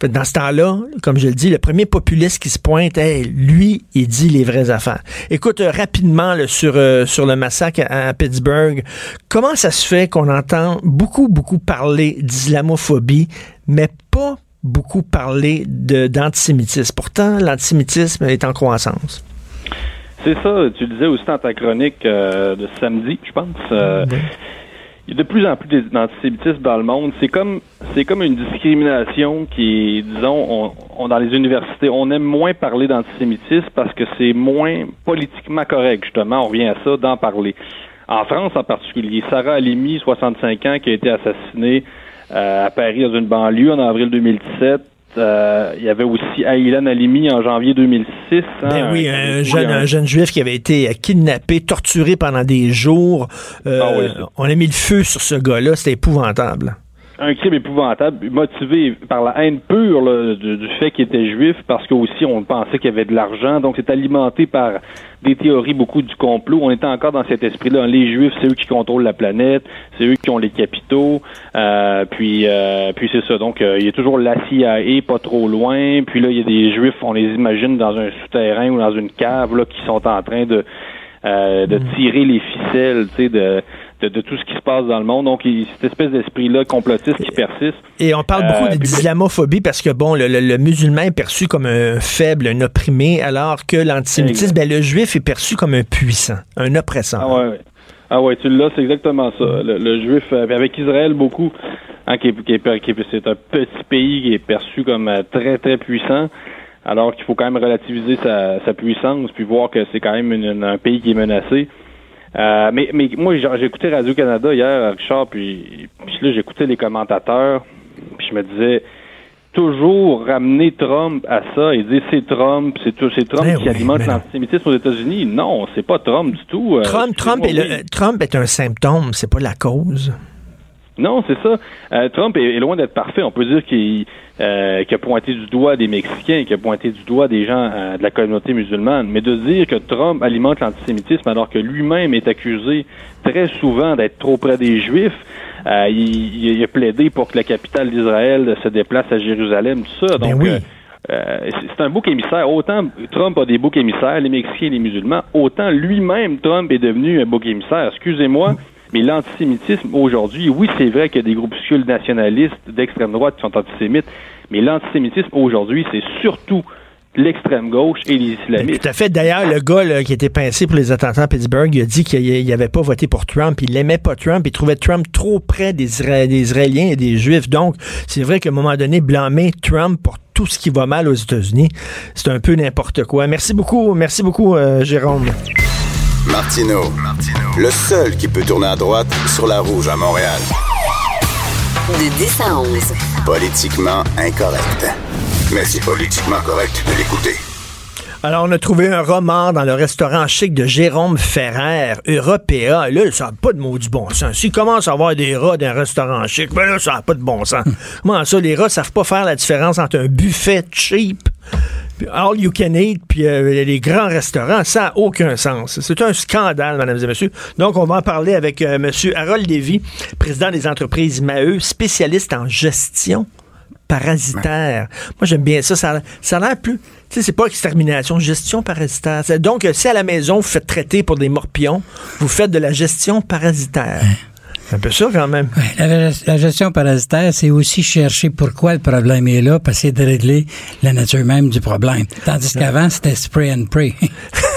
Dans ce temps-là, comme je le dis, le premier populiste qui se pointe, hey, lui, il dit les vraies affaires. Écoute, euh, rapidement là, sur, euh, sur le massacre à, à Pittsburgh, comment ça se fait qu'on entend beaucoup, beaucoup parler d'islamophobie, mais pas beaucoup parler de- d'antisémitisme? Pourtant, l'antisémitisme est en croissance. C'est ça. Tu le disais aussi dans ta chronique euh, de samedi, je pense. Euh, Il y a de plus en plus d'antisémitisme dans le monde. C'est comme c'est comme une discrimination qui disons, on, on- dans les universités, on aime moins parler d'antisémitisme parce que c'est moins politiquement correct, justement. On revient à ça, d'en parler. En France en particulier, Sarah Halimi, 65 ans, qui a été assassinée à Paris dans une banlieue en avril 2017. Euh, il y avait aussi Aylan Halimi en janvier 2006. hein, Ben oui, un jeune, un jeune juif qui avait été euh, kidnappé, torturé pendant des jours. Euh, Ah oui, on a mis le feu sur ce gars-là, c'était épouvantable. Un crime épouvantable, motivé par la haine pure là, du, du fait qu'il était juif, parce qu'aussi on pensait qu'il y avait de l'argent, donc c'est alimenté par des théories beaucoup du complot. On était encore dans cet esprit-là. Les juifs, c'est eux qui contrôlent la planète, c'est eux qui ont les capitaux, euh, puis euh, puis c'est ça. Donc euh, il y a toujours la CIA pas trop loin, puis là il y a des juifs, on les imagine dans un souterrain ou dans une cave là qui sont en train de euh, de tirer les ficelles, tu sais, de, de, de tout ce qui se passe dans le monde. Donc, il, cette espèce d'esprit-là complotiste qui persiste. Et on parle Euh, beaucoup puis- d'islamophobie parce que, bon, le, le- le musulman est perçu comme un faible, un opprimé, alors que l'antisémitisme, ben, le juif est perçu comme un puissant, un oppressant. Ah ouais, ouais. Ah ouais, tu l'as, c'est exactement ça. Le, le juif, euh, avec Israël, beaucoup, hein, qui, est- qui est- qui est- c'est un petit pays qui est perçu comme euh, très, très puissant, alors qu'il faut quand même relativiser sa, sa puissance, puis voir que c'est quand même une- une- un pays qui est menacé. Euh, mais, mais moi, j'ai écouté Radio-Canada hier, Richard, puis, puis là, j'écoutais les commentateurs, puis je me disais, toujours ramener Trump à ça et dire c'est Trump, c'est tout, c'est Trump Ben qui oui, alimente l'antisémitisme aux États-unis. Non, c'est pas Trump du tout. Euh, Trump, Trump, est le- Trump est un symptôme, c'est pas la cause. Non, c'est ça. Euh, Trump est, est loin d'être parfait. On peut dire qu'il euh, qu'il a pointé du doigt des Mexicains, qu'il a pointé du doigt des gens euh, de la communauté musulmane. Mais de dire que Trump alimente l'antisémitisme alors que lui-même est accusé très souvent d'être trop près des Juifs, euh, il, il a plaidé pour que la capitale d'Israël se déplace à Jérusalem, tout ça. Ben Donc, oui. euh, euh, c'est- c'est un bouc émissaire. Autant Trump a des boucs émissaires, les Mexicains et les musulmans, autant lui-même, Trump, est devenu un bouc émissaire. Excusez-moi, mais l'antisémitisme aujourd'hui, oui, c'est vrai qu'il y a des groupuscules nationalistes d'extrême droite qui sont antisémites, mais l'antisémitisme aujourd'hui, c'est surtout l'extrême gauche et les islamistes. tout à fait. D'ailleurs, le gars là, qui était pincé pour les attentats à Pittsburgh, il a dit qu'il n'avait pas voté pour Trump. Il n'aimait pas Trump. Il trouvait Trump trop près des, Isra- des Israéliens et des Juifs. Donc, c'est vrai qu'à un moment donné, blâmer Trump pour tout ce qui va mal aux États-Unis, c'est un peu n'importe quoi. Merci beaucoup, merci beaucoup, euh, Jérôme. Martino, le seul qui peut tourner à droite sur la rouge à Montréal. De 10 à 11. Politiquement incorrect. Mais c'est politiquement correct de l'écouter. Alors, on a trouvé un roman dans le restaurant chic de Jérôme Ferrer, Européa. Là, ça n'a pas de mot du bon sens. S'il commence à avoir des rats dans un restaurant chic, ben là, ça n'a pas de bon sens. Comment ça, les rats savent pas faire la différence entre un buffet cheap, all you can eat, puis euh, les grands restaurants, ça n'a aucun sens. C'est un scandale, mesdames et messieurs. Donc, on va en parler avec euh, M. Harold Lévy, président des entreprises Maheu, spécialiste en gestion parasitaire. Moi, j'aime bien ça. Ça, ça a l'air plus. Tu sais, c'est pas extermination, gestion parasitaire. Donc, si à la maison, vous faites traiter pour des morpions, vous faites de la gestion parasitaire. Un peu ça, quand même. Ouais, la, la gestion parasitaire, c'est aussi chercher pourquoi le problème est là, parce que c'est de régler la nature même du problème. Tandis qu'avant, c'était spray and pray.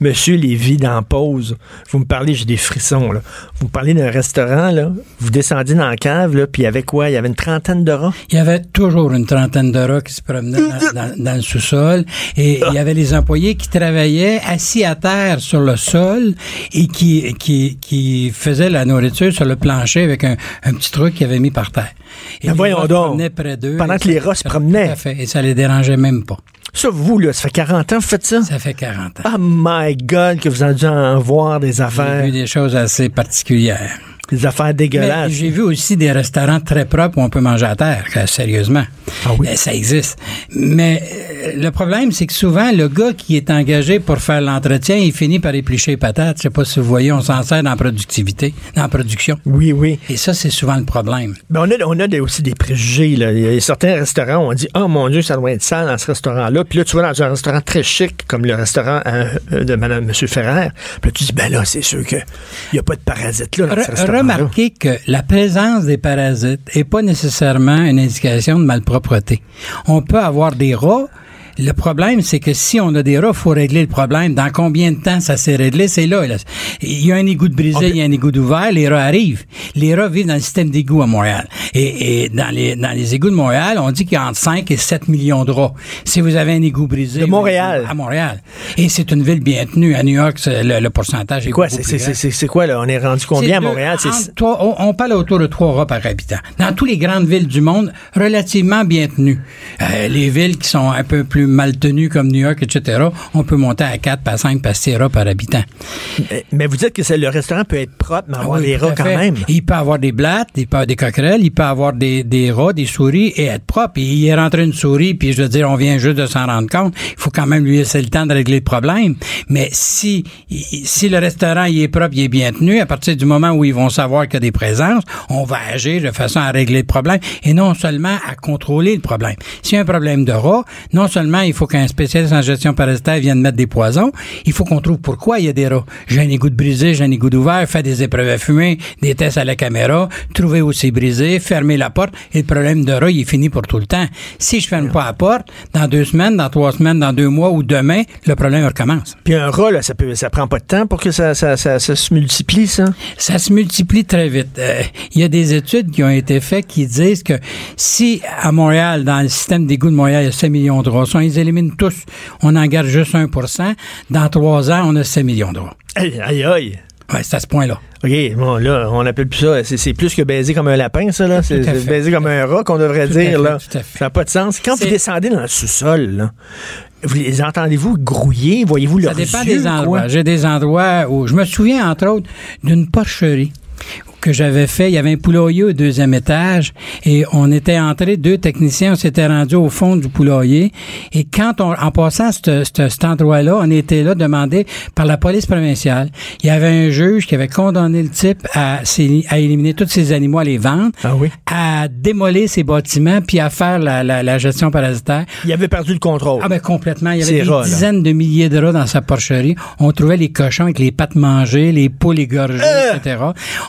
Monsieur Lévy dans pause, vous me parlez, j'ai des frissons, là. Vous me parlez d'un restaurant, là. Vous descendiez dans la cave, là, puis il y avait quoi? Il y avait une trentaine de rats? Il y avait toujours une trentaine de rats qui se promenaient dans, dans- dans le sous-sol et il y avait les employés qui travaillaient assis à terre sur le sol et qui, qui, qui faisaient la nourriture sur le plancher avec un, un petit truc qu'ils avaient mis par terre. Et Ben voyons donc. près d'eux. Pendant que les rats se promenaient. Tout à fait. Et ça les dérangeait même pas. Ça, vous, là, ça fait 40 ans que vous faites ça? Ça fait 40 ans. Oh my God, que vous avez dû en voir des J'ai affaires, vu des choses assez particulières. Des affaires dégueulasses. j'ai vu aussi des restaurants très propres où on peut manger à terre, sérieusement. Ah oui? Ça existe. Mais euh, le problème, c'est que souvent, le gars qui est engagé pour faire l'entretien, il finit par éplucher les patates. Je sais pas si vous voyez, on s'en sert dans la productivité, dans la production. Oui, oui. Et ça, c'est souvent le problème. Mais on a, on a des- aussi des préjugés. Là. Il y a certains restaurants où on dit Oh mon Dieu, ça doit être sale dans ce restaurant-là. Puis là, tu vas dans un restaurant très chic, comme le restaurant euh, de Madame Monsieur Ferrer. Puis là, tu dis Ben là, c'est sûr qu'il n'y a pas de parasites là, dans ce Re- restaurant-là. remarquez que la présence des parasites est pas nécessairement une indication de malpropreté. On peut avoir des rats. Le problème, c'est que si on a des rats, faut régler le problème. Dans combien de temps ça s'est réglé? C'est là, là. Il y a un égout de brisé, il y a un égout d'ouvert, les rats arrivent. Les rats vivent dans le système d'égout à Montréal. Et, et dans, les, dans les égouts de Montréal, on dit qu'il y a entre 5 et 7 millions de rats. Si vous avez un égout brisé... De Montréal. À Montréal. Et c'est une ville bien tenue. À New York, le, le pourcentage est C'est quoi? C'est, plus c'est, grand. c'est, c'est quoi, là? On est rendu combien à deux- Montréal? Entre on, on parle autour de trois rats par habitant. Dans toutes les grandes villes du monde, relativement bien tenues. Euh, les villes qui sont un peu plus mal tenues, comme New York, etc., on peut monter à 4, à 5, à 6 rats par habitant. mais, mais vous dites que le restaurant peut être propre, mais avoir Ah oui, des rats quand même. Il peut avoir des blattes, il peut avoir des coquerelles, il peut avoir des, des rats, des souris et être propre. Il est rentré une souris, puis je veux dire, on vient juste de s'en rendre compte. Il faut quand même lui laisser le temps de régler le problème. Mais si, si le restaurant il est propre, il est bien tenu, à partir du moment où ils vont savoir qu'il y a des présences, on va agir de façon à régler le problème et non seulement à contrôler le problème. S'il y a un problème de rats, non seulement il faut qu'un spécialiste en gestion parasitaire vienne mettre des poisons, il faut qu'on trouve pourquoi il y a des rats. J'ai un égout de brisé, j'ai un égout d'ouvert, faire des épreuves à fumer, des tests à la caméra, trouver où c'est brisé, fermer la porte et le problème de rats, il est fini pour tout le temps. Si je ferme pas la porte, dans deux semaines, dans trois semaines, dans deux mois ou demain, le problème recommence. Puis un rat, là, ça, peut, ça prend pas de temps pour que ça, ça, ça, ça se multiplie, ça? Ça se multiplie très vite. Euh, Il y a des études qui ont été faites qui disent que si à Montréal, dans le système d'égout de Montréal, il y a 7 millions de rats, on les élimine tous, on en garde juste 1% dans trois ans, on a 7 millions de rats. Aïe, aïe, aïe. Ouais, c'est à ce point-là. OK, bon, là, on appelle plus ça. C'est, plus que baiser comme un lapin, ça, là. C'est, baiser comme un rat qu'on devrait Tout dire, fait, là. tout à fait. Ça n'a pas de sens. Quand vous descendez dans le sous-sol, là, vous les entendez-vous grouiller? Voyez-vous Ça leurs dépend yeux, des endroits. J'ai des endroits où je me souviens entre autres d'une porcherie que j'avais fait. Il y avait un poulailler au deuxième étage et on était entrés, deux techniciens, on s'était rendus au fond du poulailler. Et quand on, en passant ce- ce- cet endroit-là, on était là demandé par la police provinciale. Il y avait un juge qui avait condamné le type à, à éliminer tous ces animaux, à les vendre, Ah oui? à démolir ses bâtiments puis à faire la, la- la gestion parasitaire. Il avait perdu le contrôle. Ah ben complètement. Il y avait des rats, là. dizaines de milliers de rats dans sa porcherie. On trouvait les cochons avec les pattes mangées, les poules égorgées, Euh! etc.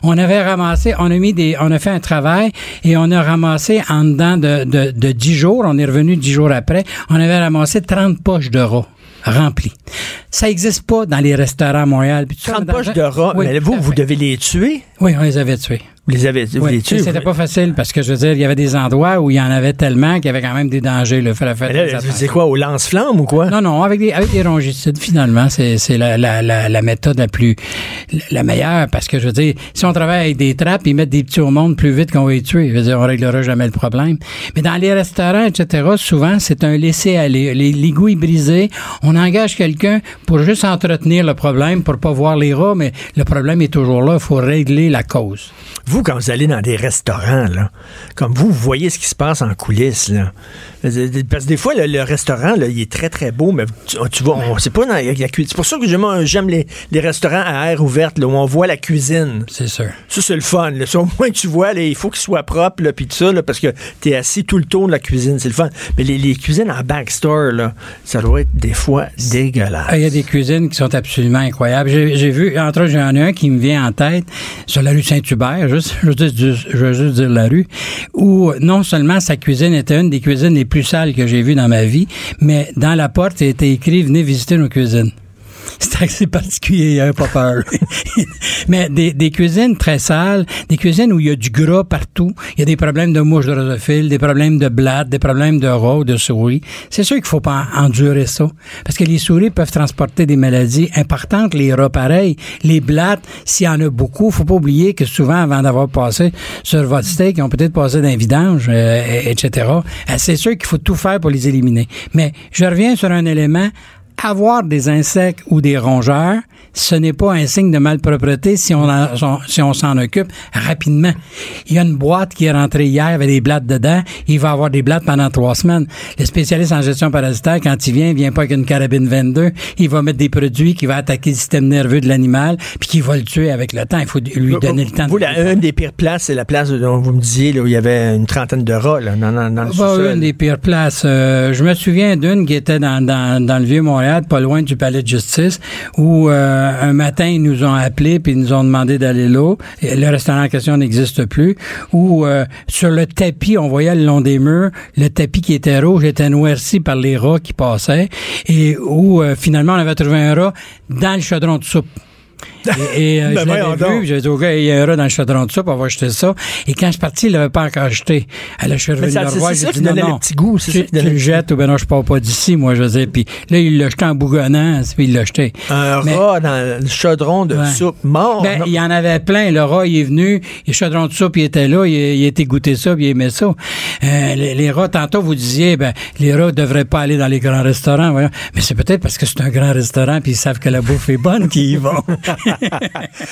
On avait ramassé, on a mis des, on a fait un travail et on a ramassé en dedans de, de, de 10 jours, on est revenu 10 jours après, on avait ramassé 30 poches de rats remplies. Ça n'existe pas dans les restaurants à Montréal. Puis tout ça, 30 dans- poches de rats. Oui, mais vous, vous devez les tuer? Oui, on les avait tués. Vous les avez vous Oui, les tuez. C'était pas facile parce que je veux dire, il y avait des endroits où il y en avait tellement qu'il y avait quand même des dangers. Là, c'est quoi, au lance-flamme ou quoi? Non, non, avec des, avec des rongicides, finalement, c'est, c'est la, la, la, la méthode la plus, la meilleure, parce que, je veux dire, si on travaille avec des trappes, ils mettent des petits au monde plus vite qu'on va les tuer. Je veux dire, on réglera jamais le problème. Mais dans les restaurants, etc., souvent, c'est un laisser-aller. Les- L'égout est brisé, on engage quelqu'un pour juste entretenir le problème, pour pas voir les rats, mais le problème est toujours là, il faut régler la cause. Vous, quand vous allez dans des restaurants, là, comme vous, vous voyez ce qui se passe en coulisses, là. Euh, Parce que des fois, le, le restaurant, là, il est très, très beau, mais tu, tu vois, on sait pas dans la, cuisine. C'est pour ça que j'aime, j'aime les, les restaurants à air ouverte, là, où on voit la cuisine. C'est sûr. Ça, c'est le fun. Là. Au moins, tu vois, là, il faut qu'il soit propre, puis tout ça, parce que tu es assis tout le tour de la cuisine. C'est le fun. Mais les, les cuisines en backstore, là, ça doit être des fois dégueulasse. Ah, Il y a des cuisines qui sont absolument incroyables. J'ai vu, entre autres, j'en ai un qui me vient en tête sur la rue Saint-Hubert, juste, je, veux dire- je veux juste dire la rue, où non seulement sa cuisine était une des cuisines les plus sales que j'ai vues dans ma vie, mais dans la porte, il était écrit Venez visiter nos cuisines. C'est assez particulier, il avait pas peur. Mais des, des cuisines très sales, des cuisines où il y a du gras partout, il y a des problèmes de mouches drosophiles, des problèmes de blattes, des problèmes de rats de souris. C'est sûr qu'il faut pas en- endurer ça. Parce que les souris peuvent transporter des maladies importantes, les rats pareil. Les blattes, s'il y en a beaucoup, faut pas oublier que souvent, avant d'avoir passé sur votre steak, ils ont peut-être passé d'un vidange, euh, et- etc. Euh, C'est sûr qu'il faut tout faire pour les éliminer. Mais je reviens sur un élément avoir des insectes ou des rongeurs, ce n'est pas un signe de malpropreté si on en- si on s'en occupe rapidement. Il y a une boîte qui est rentrée hier avec des blattes dedans. Il va avoir des blattes pendant trois semaines. Le spécialiste en gestion parasitaire, quand il vient, il vient pas avec une carabine 22. Il va mettre des produits qui vont attaquer le système nerveux de l'animal puis qui va le tuer avec le temps. Il faut lui donner le temps. Vous, de la, une des pires places, c'est la place dont vous me disiez, là, où il y avait une trentaine de rats, là, dans, dans, dans le Bah, une des pires places. Euh, je me souviens d'une qui était dans, dans, dans le Vieux-Montréal, pas loin du palais de justice, où euh, un matin, ils nous ont appelés puis ils nous ont demandé d'aller là. Le restaurant en question n'existe plus. Où euh, sur le tapis, on voyait le long des murs, le tapis qui était rouge était noirci par les rats qui passaient. Et où euh, finalement, on avait trouvé un rat dans le chaudron de soupe. Et, et, euh, Ben je l'avais vu, j'ai dit, OK, il y a un rat dans le chaudron de soupe, on va acheter ça. Et quand je suis parti, il l'avait pas encore acheté. Alors, je suis revenu le revoir, j'ai dit, non, donnait le non, petit goût, c'est tu, tu le jettes ou ben non, je pars pas d'ici, moi, je veux dire. Puis là, il l'a jeté en bougonnant, puis il l'a jeté. Un Mais- rat dans le chaudron de Ouais. soupe mort. Ben, non? il y en avait plein. Le rat, il est venu, le chaudron de soupe, il était là, il, été goûté ça, puis il aimait ça. Euh, les, les rats, tantôt, vous disiez, ben, les rats devraient pas aller dans les grands restaurants, voyons. Mais c'est peut-être parce que c'est un grand restaurant, puis ils savent que la bouffe est bonne qu'ils y vont.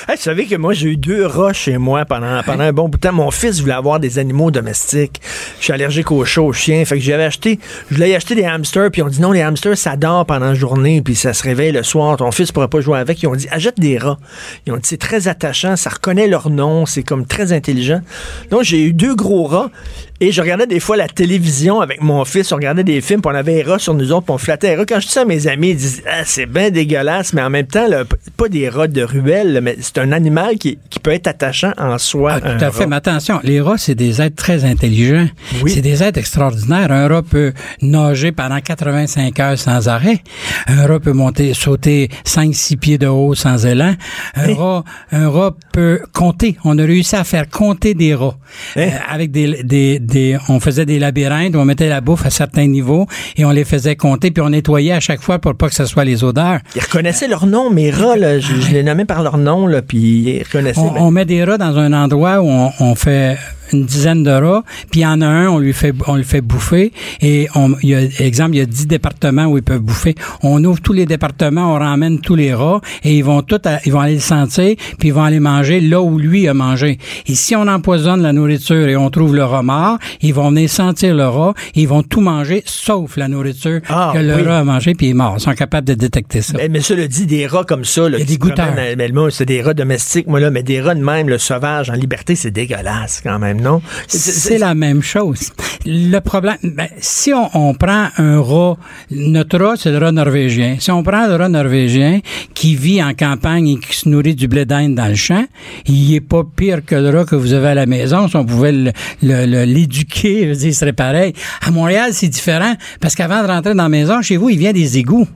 Hey, vous savez que moi, j'ai eu deux rats chez moi pendant, pendant un bon bout de temps. Mon fils voulait avoir des animaux domestiques. Je suis allergique aux chats, aux chiens. Fait que j'avais acheté, je voulais acheter des hamsters, puis on dit non, les hamsters, ça dort pendant la journée, puis ça se réveille le soir. Ton fils pourra pas jouer avec. Ils ont dit, achète des rats. Ils ont dit, c'est très attachant, ça reconnaît leur nom, c'est comme très intelligent. Donc, j'ai eu deux gros rats. Et je regardais des fois la télévision avec mon fils, on regardait des films, puis on avait rats sur nous autres, puis on flattait les rats. Quand je dis ça à mes amis, ils disent ah, c'est bien dégueulasse, mais en même temps, là, pas des rats de ruelle, là, mais c'est un animal qui, qui peut être attachant en soi. Ah, tout à fait. Mais attention, les rats, c'est des êtres très intelligents. Oui. C'est des êtres extraordinaires. Un rat peut nager pendant 85 heures sans arrêt. Un rat peut monter, sauter 5-6 pieds de haut sans élan. Un, Eh. rat, un rat peut compter. On a réussi à faire compter des rats. Eh. Euh, avec des, des, des, on faisait des labyrinthes où on mettait la bouffe à certains niveaux et on les faisait compter puis on nettoyait à chaque fois pour pas que ce soit les odeurs. Ils reconnaissaient leur nom, mes rats, là, je, je les nommais par leur nom, là, puis ils reconnaissaient. On, ben, on met des rats dans un endroit où on, on fait une dizaine de rats, puis il y en a un, on lui fait on le fait bouffer et on il y a exemple il y a dix départements où ils peuvent bouffer. On ouvre tous les départements, on ramène tous les rats et ils vont tout à- ils vont aller le sentir, puis ils vont aller manger là où lui a mangé. Et si on empoisonne la nourriture et on trouve le rat mort, ils vont venir sentir le rat, et ils vont tout manger sauf la nourriture Ah, que le oui. rat a mangé puis il est mort. Ils sont capables de détecter ça. Mais, mais ça le dit, des rats comme ça, là, Il y a des goûteurs. c'est des rats domestiques, moi, là, mais des rats de même, le sauvage, en liberté, c'est dégueulasse, quand même, non? C'est la même chose. Le problème, ben, si on, on prend un rat, notre rat, c'est le rat norvégien. Si on prend le rat norvégien qui vit en campagne et qui se nourrit du blé d'Inde dans le champ, il est pas pire que le rat que vous avez à la maison. Si on pouvait le- le- le- l'éduquer, dire, il serait pareil. À Montréal, c'est différent parce qu'avant de rentrer dans la maison, chez vous, il vient des égouts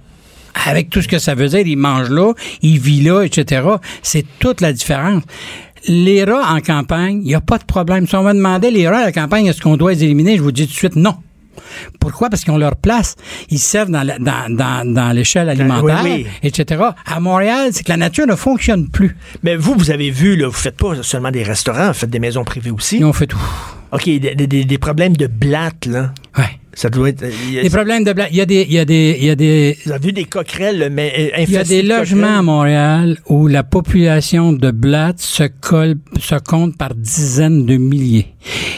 avec tout ce que ça veut dire, il mange là, il vit là, etc. C'est toute la différence. Les rats en campagne, il n'y a pas de problème. Si on me demandait les rats à la campagne, est-ce qu'on doit les éliminer, je vous dis tout de suite non. Pourquoi? Parce qu'ils ont leur place. Ils servent dans, la- dans, dans, dans l'échelle alimentaire, oui, etc. À Montréal, c'est que la nature ne fonctionne plus. Mais vous, vous avez vu, là, vous faites pas seulement des restaurants, vous faites des maisons privées aussi. Ont fait tout. OK, des, des- des problèmes de blattes, là. Ouais. Ça doit être. il y a- Des problèmes de blague. Il y a des, il y a des, il y a des, Vous avez vu des coquerelles, mais euh, il y a des de logements à. Montréal où la population de blattes se colle, se compte par dizaines de milliers.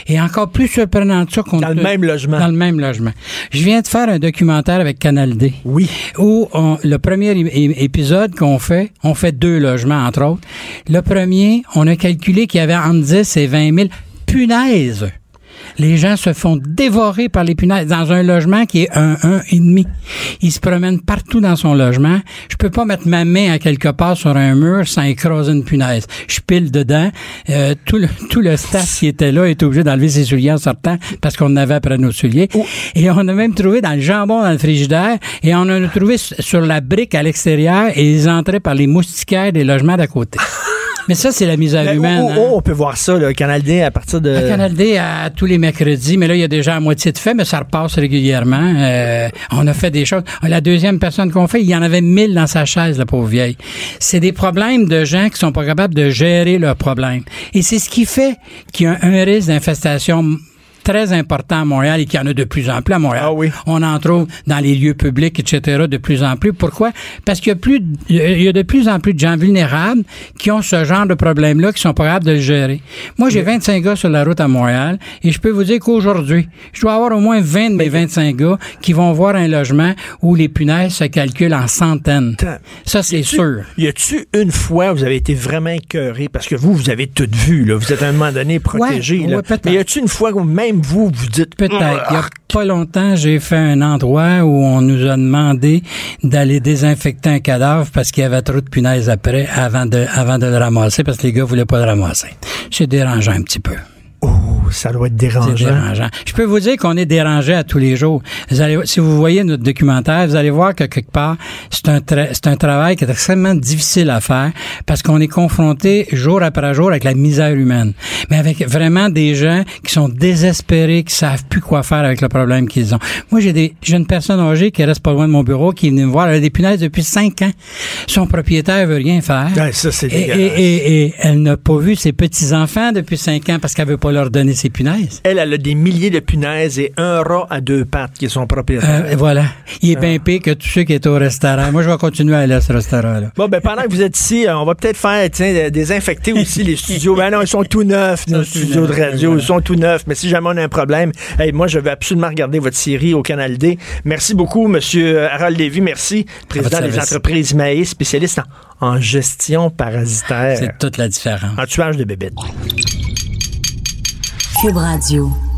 Et encore plus surprenant de ça qu'on Dans le même logement. Dans le même logement. Je viens de faire un documentaire avec Canal D. Oui. où on- le premier épisode qu'on fait, on fait deux logements, entre autres. Le premier, on a calculé qu'il y avait entre 10 et 20 000 punaises. Les gens se font dévorer par les punaises dans un logement qui est un, un et demi. Ils se promènent partout dans son logement. Je peux pas mettre ma main à quelque part sur un mur sans écraser une punaise. Je pile dedans. Euh, tout le tout le staff qui était là est obligé d'enlever ses souliers en sortant parce qu'on avait après nos souliers. Et on a même trouvé dans le jambon dans le frigidaire et on en a trouvé sur la brique à l'extérieur et ils entraient par les moustiquaires des logements d'à côté. Mais ça, c'est la misère Mais humaine. où- hein. où on peut voir ça, le Canal D, à partir de. À Canal D, à tous les mercredis, mais là, il y a déjà à moitié de fait, mais ça repasse régulièrement. Euh, on a fait des choses. La deuxième personne qu'on fait, il y en avait mille dans sa chaise, la pauvre vieille. C'est des problèmes de gens qui sont pas capables de gérer leurs problèmes. Et c'est ce qui fait qu'il y a un risque d'infestation très important à Montréal et qu'il y en a de plus en plus à Montréal. Ah oui. On en trouve dans les lieux publics, etc., de plus en plus. Pourquoi? Parce qu'il y a plus, de- il y a de plus en plus de gens vulnérables qui ont ce genre de problème-là, qui sont pas capables de le gérer. Moi, j'ai 25 gars sur la route à Montréal et je peux vous dire qu'aujourd'hui, je dois avoir au moins 20 de mes 25 gars qui vont voir un logement où les punaises se calculent en centaines. Ça, c'est sûr. Y a-tu une fois où vous avez été vraiment écœuré? Parce que vous, vous avez tout vu, là. Vous êtes à un moment donné protégé, Ouais, là. ouais, peut-être. Mais y a-tu une fois où même vous, vous dites. Peut-être. Il y a Ah, pas longtemps, j'ai fait un endroit où on nous a demandé d'aller désinfecter un cadavre parce qu'il y avait trop de punaises après, avant de, avant de le ramasser, parce que les gars voulaient pas le ramasser. C'est dérangeant un petit peu. Ça doit être C'est dérangeant. dérangeant. Je peux vous dire qu'on est dérangé à tous les jours. Vous allez, si vous voyez notre documentaire, vous allez voir que quelque part, c'est un, tra- un travail qui est extrêmement difficile à faire parce qu'on est confronté jour après jour avec la misère humaine. Mais avec vraiment des gens qui sont désespérés, qui savent plus quoi faire avec le problème qu'ils ont. Moi, j'ai des, j'ai une personne âgée qui reste pas loin de mon bureau qui est venue me voir. Elle a des punaises depuis cinq ans. Son propriétaire veut rien faire. Ouais, ça, c'est Et, et, et- et elle n'a pas vu ses petits-enfants depuis cinq ans parce qu'elle veut pas leur donner ses punaises. Elle, elle a des milliers de punaises et un rat à deux pattes qui est son propriétaire. Euh, voilà. Il Ah. est bien pire que tous ceux qui étaient au restaurant. Moi, je vais continuer à aller à ce restaurant-là. Bon, ben pendant que vous êtes ici, euh, on va peut-être faire, tiens, euh, désinfecter aussi les studios. Ben non, ils sont tout neufs, nos studios de radio. voilà. Ils sont tout neufs. Mais si jamais on a un problème, hey, moi, je vais absolument regarder votre série au Canal D. Merci beaucoup, Monsieur Harold Lévy. Merci, président des entreprises Imae, spécialiste en, en gestion parasitaire, C'est toute la différence. en tuage de bébêtes. Cube Radio.